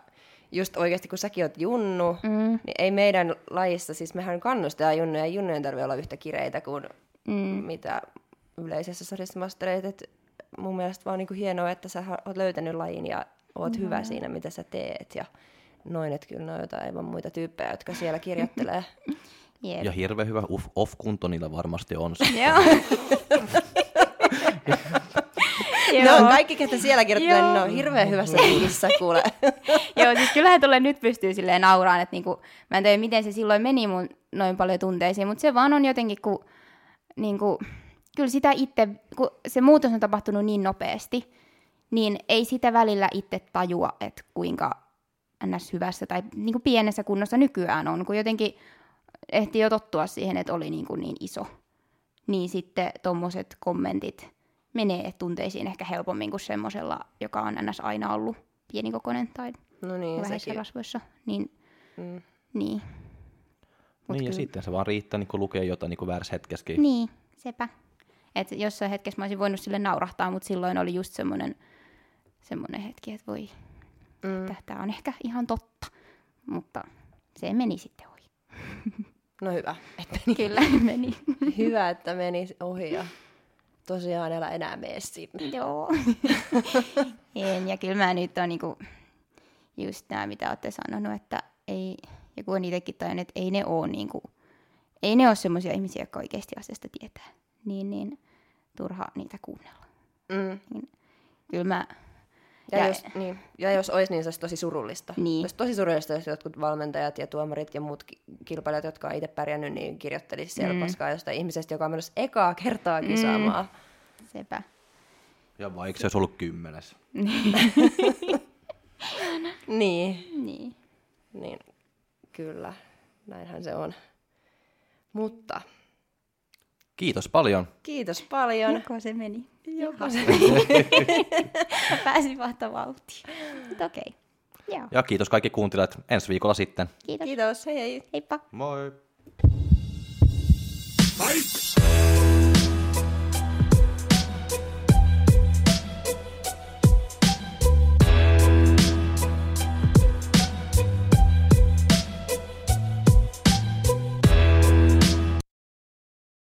just oikeasti, kun säkin oot junnu, mm. niin ei meidän lajissa, siis mehän kannustetaan junnuja, ja junnujen tarvitse olla yhtä kireitä kuin mm. mitä yleisessä sarjassa mastereet. Et mun mielestä vaan niinku hienoa, että sä oot löytänyt lajin ja oot no. hyvä siinä, mitä sä teet. Ja noin, että kyllä ne on jotain aivan muita tyyppejä, jotka siellä kirjoittelee. Jep. Ja hirveän hyvä off-kunto niillä varmasti on. Joo. ne on kaikki, ketä siellä kirjoittelee, niin ne on hirveän hyvässä tiimissä, kuule. Joo, siis kyllähän tulee nyt pystyy silleen nauraan, että niinku, mä en tiedä miten se silloin meni mun noin paljon tunteisiin, mutta se vaan on jotenkin, kun niinku, kyllä sitä itse, kun se muutos on tapahtunut niin nopeasti, niin ei sitä välillä itse tajua, että kuinka ns. hyvässä tai niinku pienessä kunnossa nykyään on, kun jotenkin ehti jo tottua siihen, että oli niinku niin iso. Niin sitten tommoset kommentit menee tunteisiin ehkä helpommin kuin semmosella, joka on ns. aina ollut pienikokoinen tai No niin, vähäisissä rasvoissa. Niin, Mm. niin. Mut niin ja kyllä- sitten se vaan riittää niin lukea jotain niin väärässä hetkessäkin. Niin, sepä. Et jossain hetkessä mä olisin voinut sille naurahtaa, mutta silloin oli just semmoinen semmoinen hetki, että voi, Mm. että tämä on ehkä ihan totta. Mutta se meni sitten ohi. No hyvä, että meni. Kyllä meni. hyvä, että meni ohi ja tosiaan älä enää mene sinne. Joo. en, ja kyllä mä nyt on niinku, just nämä, mitä olette sanonut, että ei, ja kun on itsekin tajunnut, että ei ne ole niinku, ei ne ole semmoisia ihmisiä, jotka oikeasti asiasta tietää. Niin, niin turha niitä kuunnella. Mm. Niin, kyllä mä, Ja, Ja- jos, niin, ja jos olisi, niin se olisi tosi surullista. Niin. Olisi tosi surullista, jos jotkut valmentajat ja tuomarit ja muut ki- kilpailijat, jotka on itse pärjännyt, niin kirjoittelisi siellä mm. paskaa jostain ihmisestä, joka on menossa ekaa kertaa kisaamaan. Mm. sepä. Ja vaikka se olisi ollut kymmenes. Niin, Niin. niin kyllä, näinhän se on. Mutta Kiitos paljon. kiitos paljon. Joko se meni. Joko se... Mä pääsin vasta vauhtiin. Mutta okei. Joo. Ja kiitos kaikki kuuntelijat ensi viikolla sitten. Kiitos. Kiitos, hei hei. Heippa. Moi! Fight!